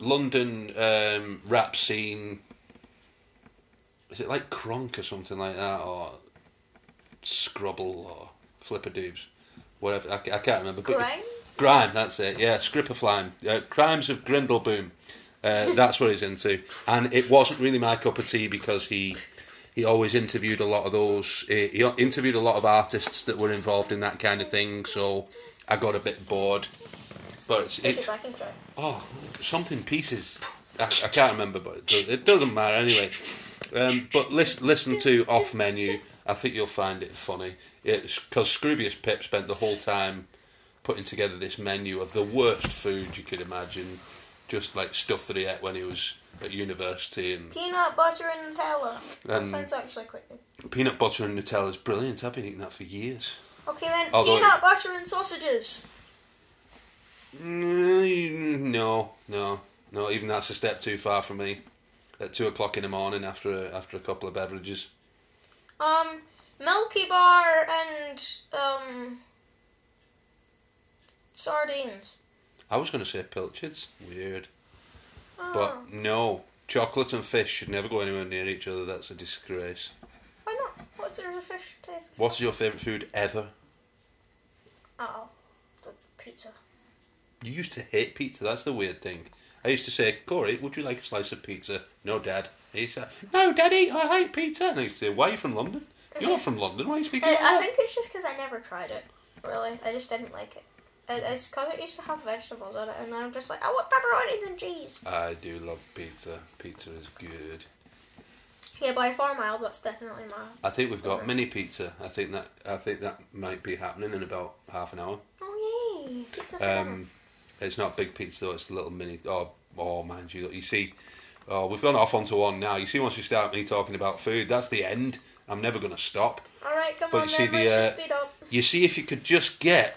London um, rap scene? Is it like Kronk or something like that, or Scrubble or Flipperdoobs, whatever? I, I can't remember. but- Grime? Grime, that's it. Yeah, Scripperflime. Uh, Crimes of Grindleboom. Uh, that's what he's into, and it wasn't really my cup of tea because he he always interviewed a lot of those. He, he interviewed a lot of artists that were involved in that kind of thing, so I got a bit bored. But it's, it it's back and try. oh something pieces. I, I can't remember, but it doesn't matter anyway. Um, but listen, listen to off menu. I think you'll find it funny. It's because Scroobius Pip spent the whole time putting together this menu of the worst food you could imagine, just like stuff that he ate when he was at university and Peanut butter and Nutella. That Um, sounds actually quite good. peanut butter and Nutella is brilliant. I've been eating that for years. Okay then, Although- peanut butter and sausages. Mm, No, no, no. Even that's a step too far for me. At two o'clock in the morning after a, after a couple of beverages. Um, Milky Bar and um sardines. I was going to say pilchards. Weird. Oh, But no, chocolate and fish should never go anywhere near each other. That's a disgrace. why not? What's there's a fish taste? What's your favourite food ever? Oh, the pizza. You used to hate pizza. That's the weird thing. I used to say, Corey, would you like a slice of pizza? No, Dad. He said, No, Daddy, I hate pizza. And I used to say, Why are you from London? You're from London. Why are you speaking I, like I think it's just because I never tried it. Really, I just didn't like it. It- It's because it used to have vegetables on it, and I'm just like, I want pepperonis and cheese. I do love pizza. Pizza is good. Yeah, by far mile, that's definitely my. I think we've got mini pizza. I think that I think that might be happening in about half an hour. Oh yay! Pizza Um, it's not big pizza though. It's a little mini. Oh, oh man, you you see. Oh, we've gone off onto one now. You see, once you start me talking about food, that's the end. I'm never going to stop. All right, come but on you see then, the, let's uh, just speed up. You see, if you could just get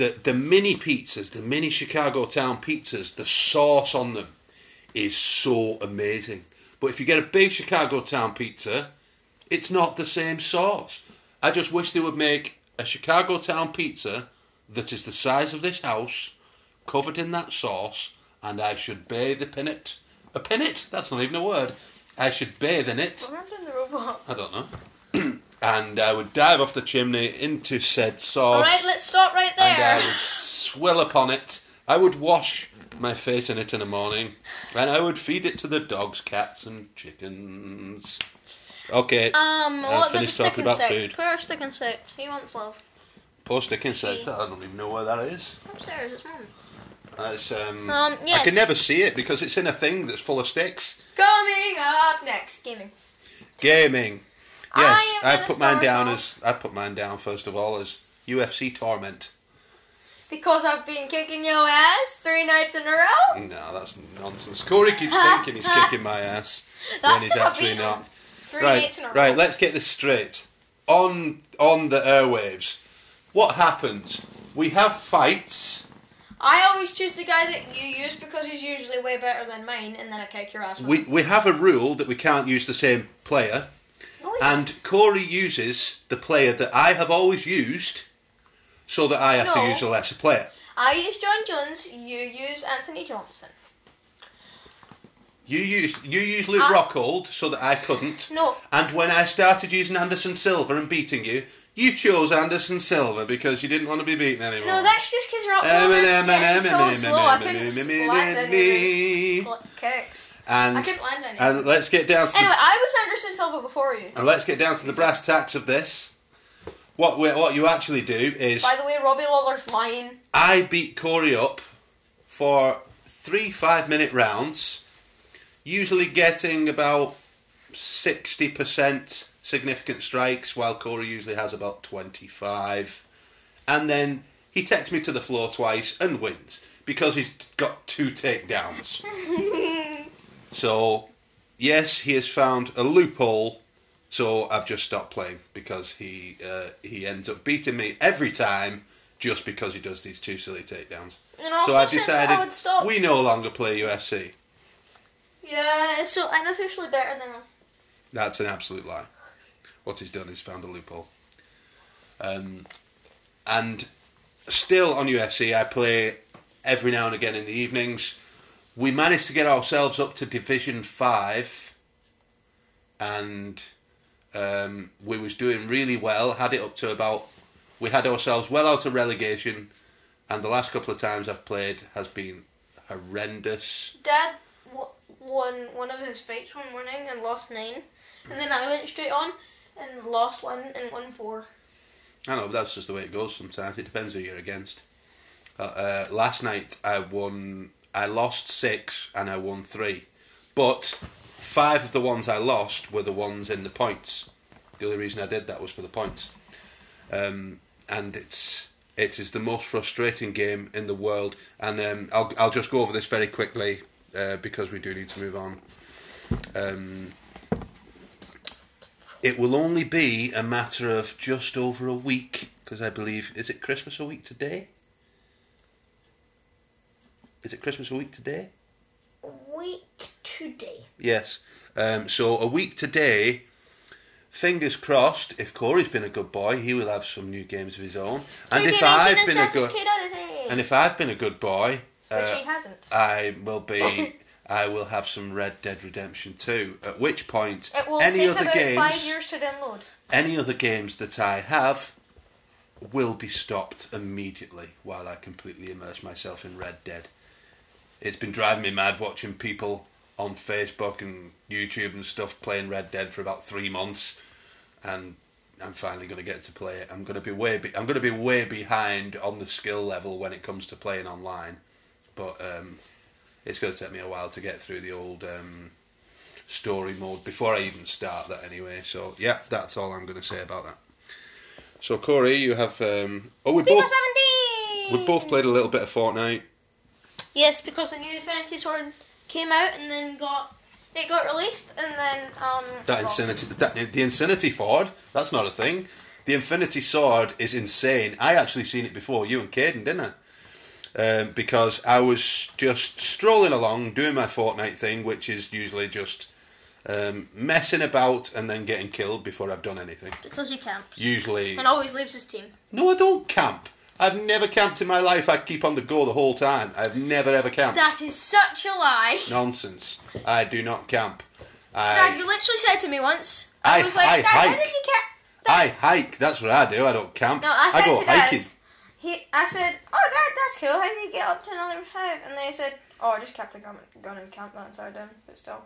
the the mini pizzas, the mini Chicago town pizzas, the sauce on them is so amazing. But if you get a big Chicago town pizza, it's not the same sauce. I just wish they would make a Chicago town pizza that is the size of this house, covered in that sauce, and I should bathe in it. A pinnet? That's not even a word. I should bathe in it. What happened to the robot? I don't know. And I would dive off the chimney into said sauce. Alright, let's stop right there. and I would swill upon it. I would wash my face in it in the morning, and I would feed it to the dogs, cats, and chickens. Okay, Um, what about the finished stick talking about stick? food. Put our stick stick. He wants love. post stick inside. I don't even know where that is. Upstairs, it's mine. Um, Um, yes. I can never see it because it's in a thing that's full of sticks. Coming up next, gaming. Gaming. Yes, I've put mine down off- as I put mine down first of all as UFC Torment. Because I've been kicking your ass three nights in a row. No, that's nonsense. Corey keeps thinking he's kicking my ass when he's actually not. Three Right, nights in a row. right. Let's get this straight. On on the airwaves, what happens? We have fights. I always choose the guy that you use because he's usually way better than mine, and then I kick your ass. We we have a rule that we can't use the same player, Oh, no, he- and Corey uses the player that I have always used, so that I have to use a lesser player. I use Jon Jones. You use Anthony Johnson. You used you used Luke I- Rockhold so that I couldn't. No, And when I started using Anderson Silva and beating you, you chose Anderson Silva because you didn't want to be beaten anymore. no, that's just because Rockhold um, getting so slow. I couldn't land any of his fl- kicks. I and couldn't land any. and let's get down to Anyway, the, I was Anderson Silva before you. and let's get down to the brass tacks of this. What we, what you actually do is By the way, Robbie Lawler's mine. I beat Corey up for three five minute rounds, usually getting about sixty percent significant strikes, while Corey usually has about twenty five, and then he takes me to the floor twice and wins because he's got two takedowns. So, yes, he has found a loophole. So I've just stopped playing because he uh, he ends up beating me every time just because he does these two silly takedowns. You know, So I've I decided we no longer play UFC. Yeah, so I'm officially better than him. That's an absolute lie. What he's done is found a loophole. Um, and still on UFC, I play every now and again in the evenings. We managed to get ourselves up to Division Five, and um, we was doing really well. Had it up to about. We had ourselves well out of relegation, and the last couple of times I've played has been horrendous. Dad won one of his fights one morning and lost nine, and then I went straight on and lost one and won four. I know, but that's just the way it goes sometimes. It depends who you're against. Uh, uh, last night I won, I lost six and I won three. But five of the ones I lost were the ones in the points. The only reason I did that was for the points. Um, and it's it is the most frustrating game in the world. And um, I'll, I'll just go over this very quickly uh, because we do need to move on. Um, it will only be a matter of just over a week because I believe is it Christmas a week today? Is it Christmas a week today? Week today. Yes. Um, so a week today. Fingers crossed. If Corey's been a good boy, he will have some new games of his own. And if I've been a good and if I've been a good boy, Which uh, he hasn't. I will be. I will have some Red Dead Redemption 2. At which point, it will any other games, five years to download. any other games that I have will be stopped immediately while I completely immerse myself in Red Dead. It's been driving me mad watching people on Facebook and YouTube and stuff playing Red Dead for about three months, and I'm finally going to get to play it. I'm going to be way be- I'm going to be way behind on the skill level when it comes to playing online, but um, it's going to take me a while to get through the old um, story mode before I even start that anyway. So yeah, that's all I'm going to say about that. So Corey, you have um, oh we both we both played a little bit of Fortnite. Yes, because the new Infinity Sword came out and then got it got released and then um That insanity, that, the insanity Ford. That's not a thing. The Infinity Sword is insane. I actually seen it before you and Caden, didn't I? Um, because I was just strolling along doing my Fortnite thing, which is usually just um, messing about and then getting killed before I've done anything. Because he camps. Usually, And always leaves his team. no, I don't camp. I've never camped in my life. I keep on the go the whole time. I've never ever camped. That is such a lie. Nonsense. I do not camp. Dad, you literally said to me once. I- I was like, I Dad, why hike. did you camp? I hike. That's what I do. I don't camp. No, I said go to Dad. He, I said, oh, Dad, that's cool. How do you get up to another house? And they said, oh, I just kept the gun, gun and camp that entire time. But still,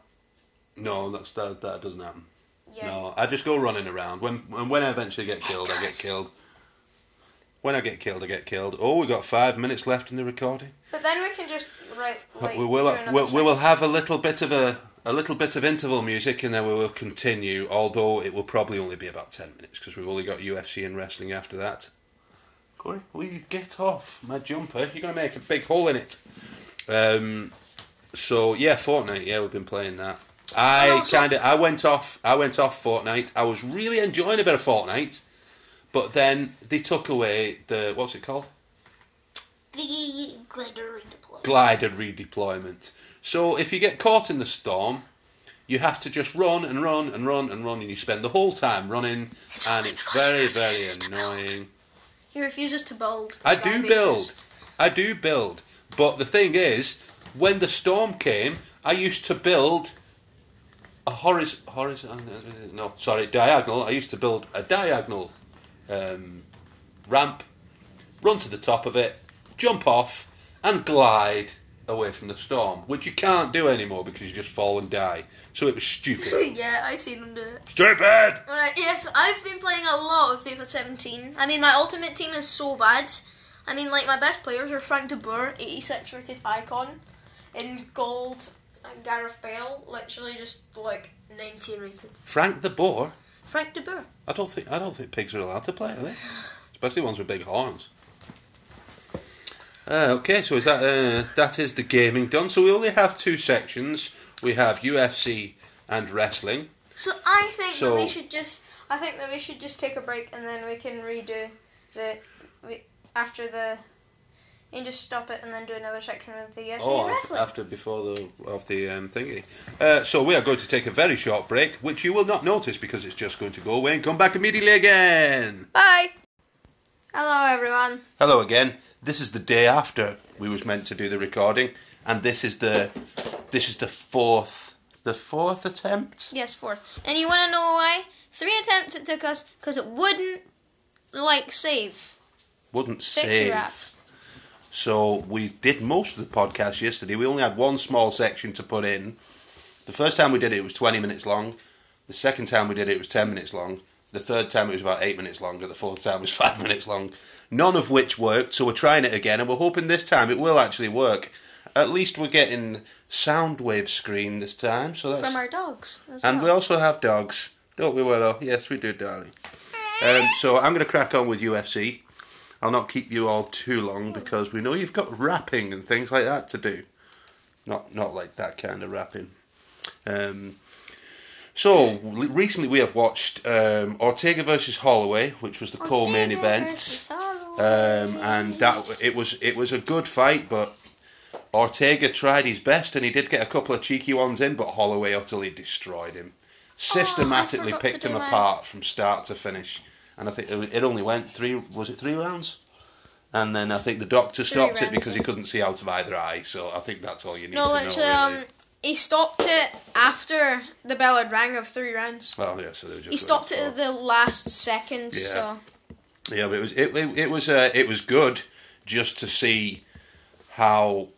No, that's that. That doesn't happen. yeah. No, I just go running around. When and when I eventually get killed, I get killed. When I get killed, I get killed. Oh, we got five minutes left in the recording. But then we can just write. Like, we will. We'll, we will have a little bit of a a little bit of interval music, and then we will continue. Although it will probably only be about ten minutes because we've only got UFC and wrestling after that. Corey, will you get off my jumper? You're gonna make a big hole in it. Um. So yeah, Fortnite. Yeah, we've been playing that. I kind of. I went off. I went off Fortnite. I was really enjoying a bit of Fortnite, but then they took away the what's it called? the glitter redeploy. glider redeployment. So if you get caught in the storm, you have to just run he refuses to build. annoying. He refuses to build. I do build, I do build, but the thing is, when the storm came, I used to build a horizon, horizon, no, sorry, diagonal. I used to build a diagonal um, ramp, run to the top of it, jump off, and glide away from the storm, which you can't do anymore because you just fall and die. So it was stupid. yeah, I've seen him do it. stupid. Alright, yes, I've been playing a lot of FIFA 17. I mean, my ultimate team is so bad. I mean, like, my best players are Frank de Boer, 86 rated icon. In gold, and Gareth Bale, literally just, like, 90 rated. Frank the Boer? Frank de Boer. I don't think I don't think pigs are allowed to play, are they? Especially ones with big horns. Uh, okay, so is that uh, that is the gaming done? So we only have two sections. We have UFC and wrestling. So I think So- that we should just, I think that we should just take a break and then we can redo the, we, after the, and just stop it and then do another section of the UFC Oh, wrestling. after before the of the um, thingy. Uh, so we are going to take a very short break, which you will not notice because it's just going to go away and come back immediately again. Bye. Hello, everyone. Hello again. This is the day after we was meant to do the recording, and this is the this is the fourth the fourth attempt. Yes, fourth. And you want to know why? Three attempts it took us because it wouldn't like save. Wouldn't save. app. So we did most of the podcast yesterday. We only had one small section to put in. The first time we did it, it was 20 minutes long. The second time we did it, it was 10 minutes long. The third time it was about 8 minutes long. And the fourth time was 5 minutes long. None of which worked, so we're trying it again. And we're hoping this time it will actually work. At least we're getting sound wave screen this time. So that's From our dogs. As and we also have dogs, don't we, Willow? Yes, we do, darling. Um, so I'm going to crack on with UFC. I'll not keep you all too long because we know you've got rapping and things like that to do. Not not like that kind of rapping. Um, so recently we have watched um, Ortega versus Holloway, which was the co-main event, um, and that it was it was a good fight, but Ortega tried his best and he did get a couple of cheeky ones in, but Holloway utterly destroyed him. Systematically forgot to picked him mine. apart from start to finish, and I think it only went three. Was it three rounds? And then I think the doctor stopped it rounds, because he couldn't see out of either eye. So I think that's all you need no, to know. Really. um, he stopped it after the bell had rang of three rounds. well, yeah. So they were just He stopped it at the last second. Yeah. So Yeah, but it was it, it, it was uh, it was good just to see how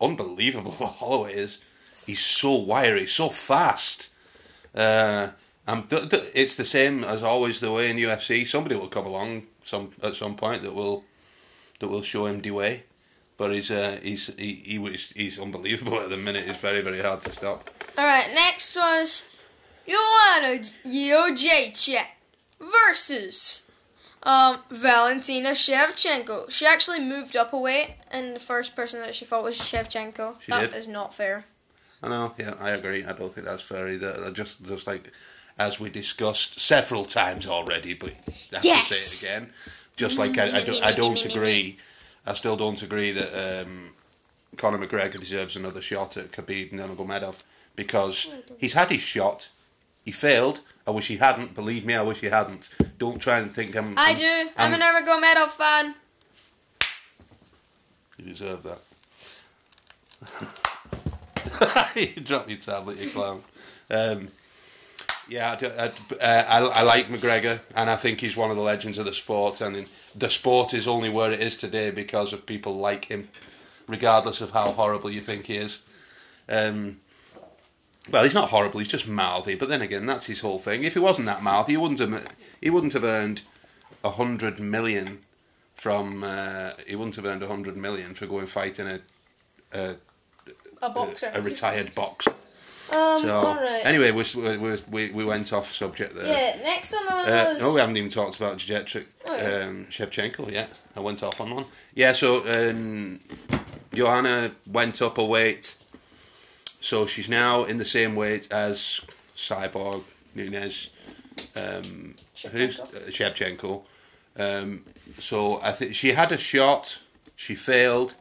unbelievable Holloway is. He's so wiry, so fast. Uh, um, th- th- it's the same as always the way in UFC. Somebody will come along some at some point that will that will show him the way. But he's uh, he's he, he was he's unbelievable at the minute. It's very very hard to stop. all right, next was Joanna Jędrzejczyk versus um, Valentina Shevchenko. She actually moved up a weight, and the first person that she fought was Shevchenko. She That is did? not fair. I know, yeah, I agree. I don't think that's fair either. Just just like as we discussed several times already, but I have Yes. to say it again. Just like I, I, don't, I don't agree, I still don't agree that um, Conor McGregor deserves another shot at Khabib Nurmagomedov because he's had his shot, he failed. I wish he hadn't. Believe me, I wish he hadn't. Don't try and think I'm. I I'm- do. I'm, I'm- a Nurmagomedov fan. You deserve that. you dropped your tablet, you clown. Um, yeah, I, I, uh, I, I like McGregor, and I think he's one of the legends of the sport. And the sport is only where it is today because of people like him, regardless of how horrible you think he is. Um, well, he's not horrible; he's just mouthy. But then again, that's his whole thing. If he wasn't that mouthy, he wouldn't have. He wouldn't have earned a hundred million from. Uh, he wouldn't have earned a hundred million for going fighting a a, A boxer. a, a retired boxer. Um, So alright. anyway, we, we we we went off subject there. yeah, next on Uh, was. no, we haven't even talked about Jacek Oh, yeah. um, Shevchenko yet. I went off on one. Yeah, so um, Johanna went up a weight, so she's now in the same weight as Cyborg Nunes, um, who's uh, Shevchenko. Um, so I think she had a shot, she failed.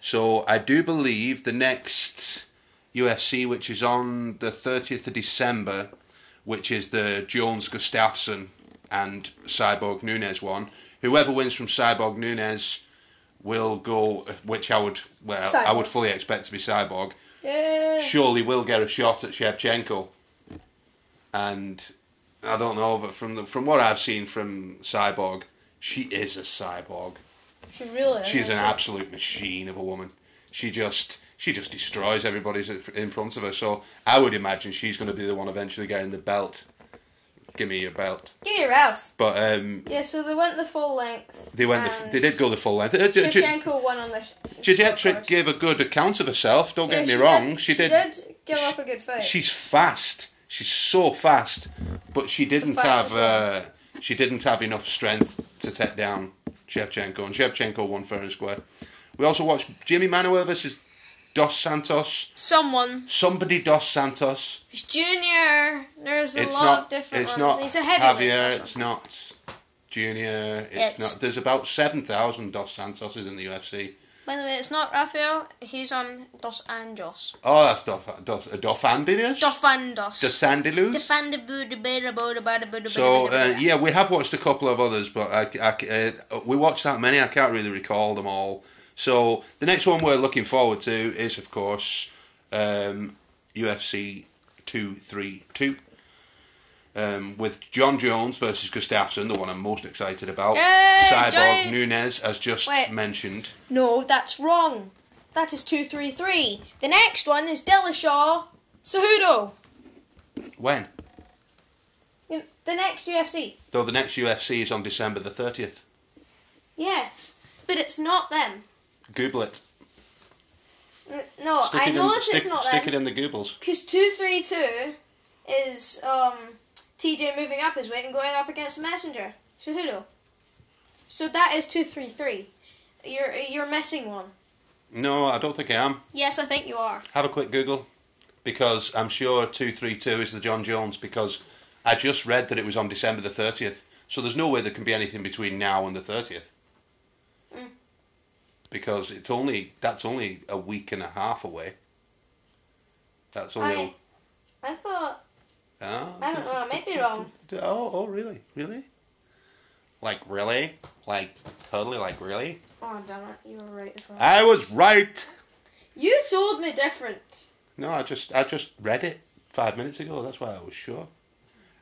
So I do believe the next UFC, which is on the 30th of December, which is the Jones Gustafsson and Cyborg Nunes one. Whoever wins from Cyborg Nunes will go, which I would, well, I would fully expect to be Cyborg. yeah. Surely will get a shot at Shevchenko. And I don't know, but from the, from what I've seen from Cyborg, she is a cyborg. She really is. She's an absolute machine of a woman. She just she just destroys everybody in front of her. So I would imagine she's going to be the one eventually getting the belt. Give me your belt. Give your out. But um, Yeah, so they went the full length. they went. The, they did go the full length. Uh, J- Shevchenko won on the. sh- Jacek scorecard. gave a good account of herself. Don't Yeah, get me she wrong. Did, she, did. did. give up a good fight. She's fast. She's so fast, but she didn't have. Uh, she didn't have enough strength to take down Shevchenko, and Shevchenko won fair and square. We also watched Jimmy Manuwa versus Dos Santos. Someone. Somebody Dos Santos. He's junior. There's a It's lot not. of different It's ones. not He's a heavyweight. Javier. It's not Junior. It's, It's- not. There's about seven thousand Dos Santoses in the UFC. By the way, it's not Rafael. He's on Dos Anjos. Oh, that's Dos Dos uh, Dofandinus. Dofandos. Dos Sandilus. Defend Buddha Beta Buddha Bada Buddha So uh, yeah, we have watched a couple of others, but I, I- uh, we watched that many. I can't really recall them all. So the next one we're looking forward to is, of course, um, UFC two three two. Um, with Jon Jones versus Gustafsson, the one I'm most excited about. Yay, Cyborg Johnny! Nunes, as just Wait. mentioned. No, that's wrong. That is 233. The next one is Dillashaw Cejudo. When? The next UFC. Though the next UFC is on December the 30th. Yes. But it's not them. Google it. No, Stick I it know in, that stick, it's not stick them. it in the Goobles. Because 232 is um, TJ moving up his weight and going up against the messenger, Cejudo. So that is 233. You're, you're missing one. No, I don't think I am. Yes, I think you are. Have a quick Google because I'm sure 232 is the Jon Jones because I just read that it was on December the 30th. So there's no way there can be anything between now and the 30th. Because it's only that's only a week and a half away. That's only I, I thought, oh, I don't know, I might be wrong. Oh, oh, really? Really? Like really? Like totally like really? Oh, damn it, you were right as well. I was right. You told me different. No, I just I just read it five minutes ago. That's why I was sure.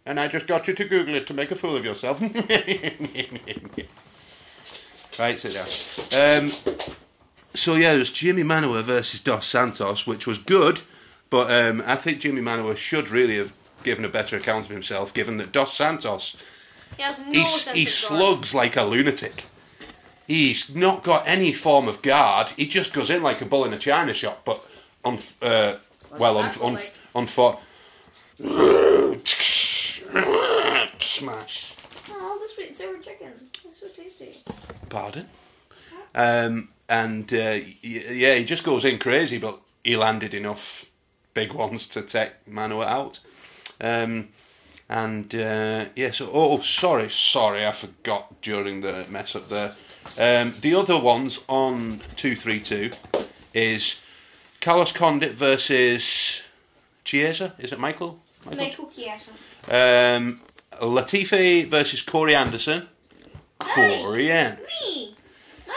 And I just got you to Google it to make a fool of yourself. right, sit down. Um, so yeah, it was Jimmy Manuwa versus Dos Santos, which was good, but um, I think Jimmy Manuwa should really have given a better account of himself, given that Dos Santos He has no he, sense he of guard. slugs like a lunatic. He's not got any form of guard. He just goes in like a bull in a china shop, but on uh, well on on like? on for smash. Oh, the sweet and sour chicken. It's so tasty. Pardon. Um, and uh, yeah, he just goes in crazy, but he landed enough big ones to take Manuwa out. Um, And uh, yeah, so oh sorry, sorry, I forgot during the mess up there. Um, the other ones on two three two is Carlos Condit versus Chiesa. Is it Michael? Michael Chiesa. Um, Latifi versus Corey Anderson. Corey An-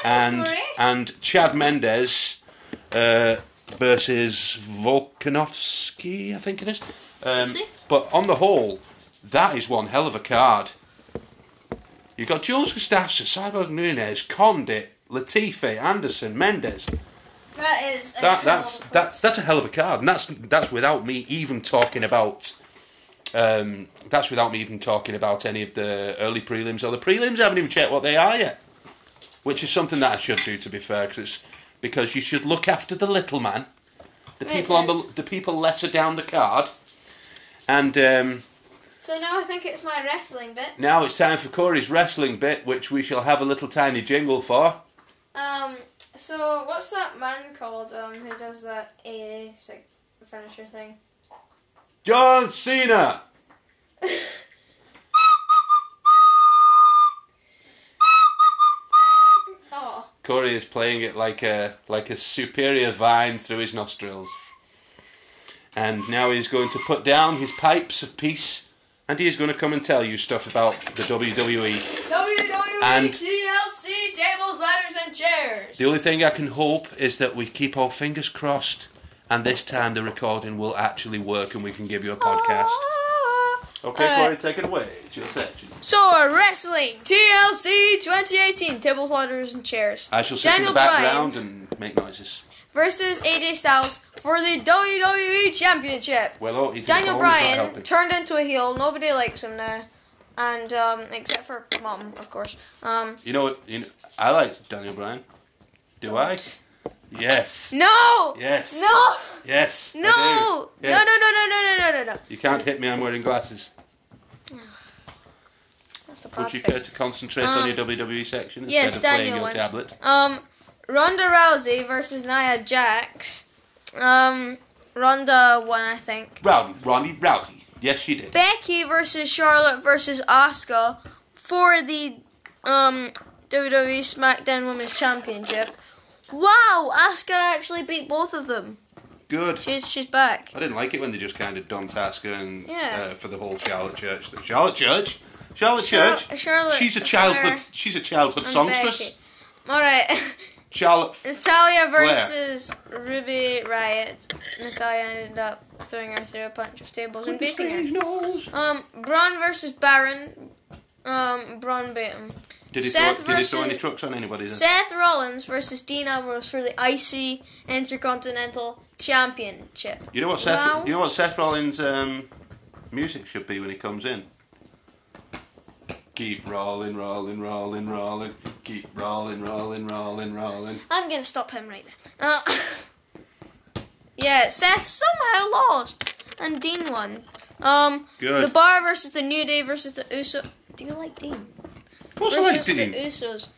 and and Chad Mendes uh, versus Volkanovski, I think it is. Um, but on the whole, that is one hell of a card. You've got Jules Gustafsson, Cyborg Nunes, Condit, Latifi, Anderson, Mendes. That is. That that's that that's a hell of a card, and that's that's without me even talking about. Um, that's without me even talking about any of the early prelims or the prelims. I haven't even checked what they are yet, which is something that I should do. To be fair, because because you should look after the little man, the people on the the people lesser down the card, and um, So now I think it's my wrestling bit. now it's time for Corey's wrestling bit, which we shall have a little tiny jingle for. Um. So what's that man called? Um, who does that A like, finisher thing? John Cena. oh. Corey is playing it like a like a superior vine through his nostrils. And now he's going to put down his pipes of peace and he is going to come and tell you stuff about the WWE. WWE And- TLC tables, ladders, and chairs. The only thing I can hope is that we keep our fingers crossed and this time the recording will actually work and we can give you a podcast. Okay, Alright. Corey, take it away. It's your section. So, wrestling TLC 2018 tables, ladders, and chairs. I shall sit Daniel in the background and make noises. versus AJ Styles for the WWE Championship. Well, oh, Daniel Bryan turned into a heel. Nobody likes him now, and um, except for mom, of course. Um, You know what? You know, I like Daniel Bryan. Do I? Yes. no, Yes. no, Yes. No, no, Yes. no, no, no, no, no, no, no, no. You can't hit me. I'm wearing glasses. That's a bad Would you care to concentrate Um, on your WWE section instead yes, of playing your won. tablet? Um, Ronda Rousey versus Nia Jax. Um, Ronda won, I think. Rowdy, Ronnie Rousey. Yes, she did. Becky versus Charlotte versus Asuka for the um WWE SmackDown Women's Championship. Wow, Asuka actually beat both of them. Good. She's she's back. I didn't like it when they just kind of dumped Asuka and Yeah. uh, for the whole Charlotte Church. thing. Charlotte Church. Charlotte Church. Charlotte. She's a childhood. She's a childhood songstress. Becky. All right. Charlotte. Natalya versus Ruby Riott. Natalya ended up throwing her through a bunch of tables and beating her. Nose. Um, Braun versus Baron. Um, Braun beat him. Did he, Seth throw, did he throw versus- any trucks on anybody? Then? Seth Rollins versus Dean Ambrose for the IC Intercontinental Championship. You know what Seth? Wow. You know what Seth Rollins' um, music should be when he comes in. Keep rolling, rolling, rolling, rolling. Keep rolling, rolling, rolling, rolling. I'm gonna stop him right there. Uh, yeah, Seth somehow lost, and Dean won. Um, Good. the Bar versus the New Day versus the Uso. Do you like Dean? Of course, I like versus Dean. the Usos.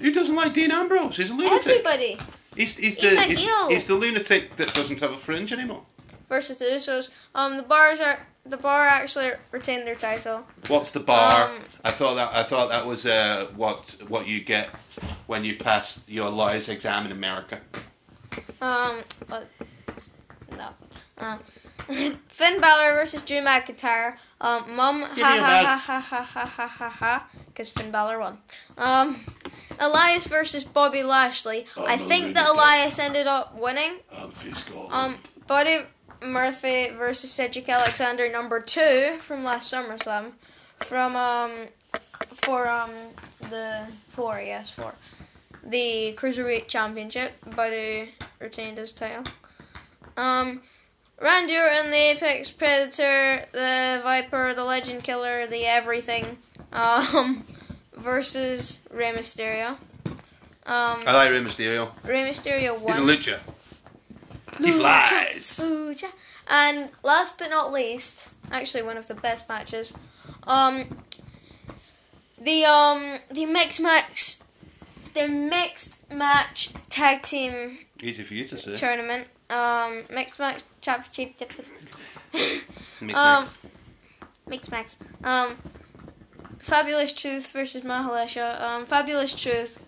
Who doesn't like Dean Ambrose? He's a lunatic. Everybody He's, he's, He's the a he's, heel. he's the lunatic that doesn't have a fringe anymore. versus the Usos. Um, the Bars are the Bar actually retained their title. What's the bar? Um, I thought that I thought that was uh, what what you get when you pass your lawyer's exam in America. Um, but no. Um, Finn Balor versus Drew McIntyre. Um, mum, ha Give me a ha ha ha ha ha ha ha ha, because Finn Balor won. Um, Elias versus Bobby Lashley. I I'm think that. Elias ended up winning. I'm. Um, Buddy Murphy versus Cedric Alexander, number two from last SummerSlam, from um, for um the four yes four, the cruiserweight championship. Buddy retained his title. Um, Randy Orton, the Apex Predator, the Viper, the Legend Killer, the Everything, um, versus Rey Mysterio. Um, I like Rey Mysterio. Rey Mysterio won. He's a lucha. He Lucha. flies. Lucha. And last but not least, actually one of the best matches, um, the um the mixed match, the mixed match tag team Easy for you to say. tournament, um, mixed match championship. Mixed um, mix. Mix Max. Um, Fabulous Truth versus Mahalesha. Um, Fabulous Truth.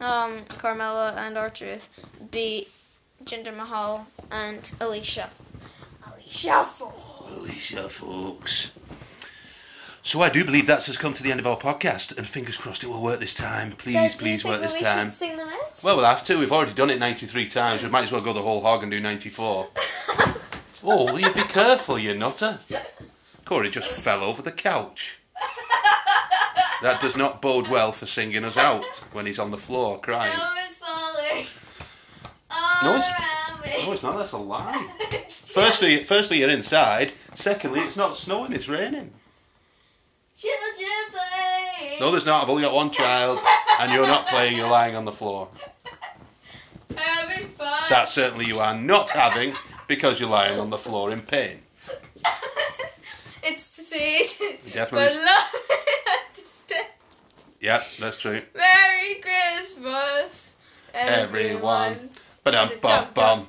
Um, Carmella and R-Truth beat Jinder Mahal and Alicia. Alicia Fox. Alicia folks. So I do believe that's us come to the end of our podcast, and fingers crossed it will work this time. Please, you please think work this we time. Should sing them out? Well, we'll have to. We've already done it 93 times. We might as well go the whole hog and do 94. Oh, will you be careful, you nutter? Corey just fell over the couch. That does not bode well for singing us out when he's on the floor crying. Snow is falling all No, it's-. No, it's not. That's a lie. Firstly, firstly, you're inside. Secondly, it's not snowing. It's raining. Children play. No, there's not. I've only got one child, and you're not playing. You're lying on the floor. Having fun. That certainly you are not having because you're lying on the floor in pain. it's sweet. Definitely. But love. Yeah, that's true. Merry Christmas, Everyone. But um, bum bum.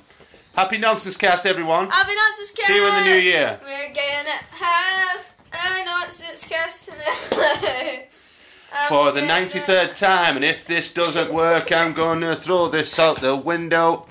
Happy nonsense cast, everyone. Happy Nonsense Cast. See you in the new year. We're gonna have Nonsense Cast tonight. I'm For the 93rd time, and if this doesn't work, I'm gonna throw this out the window.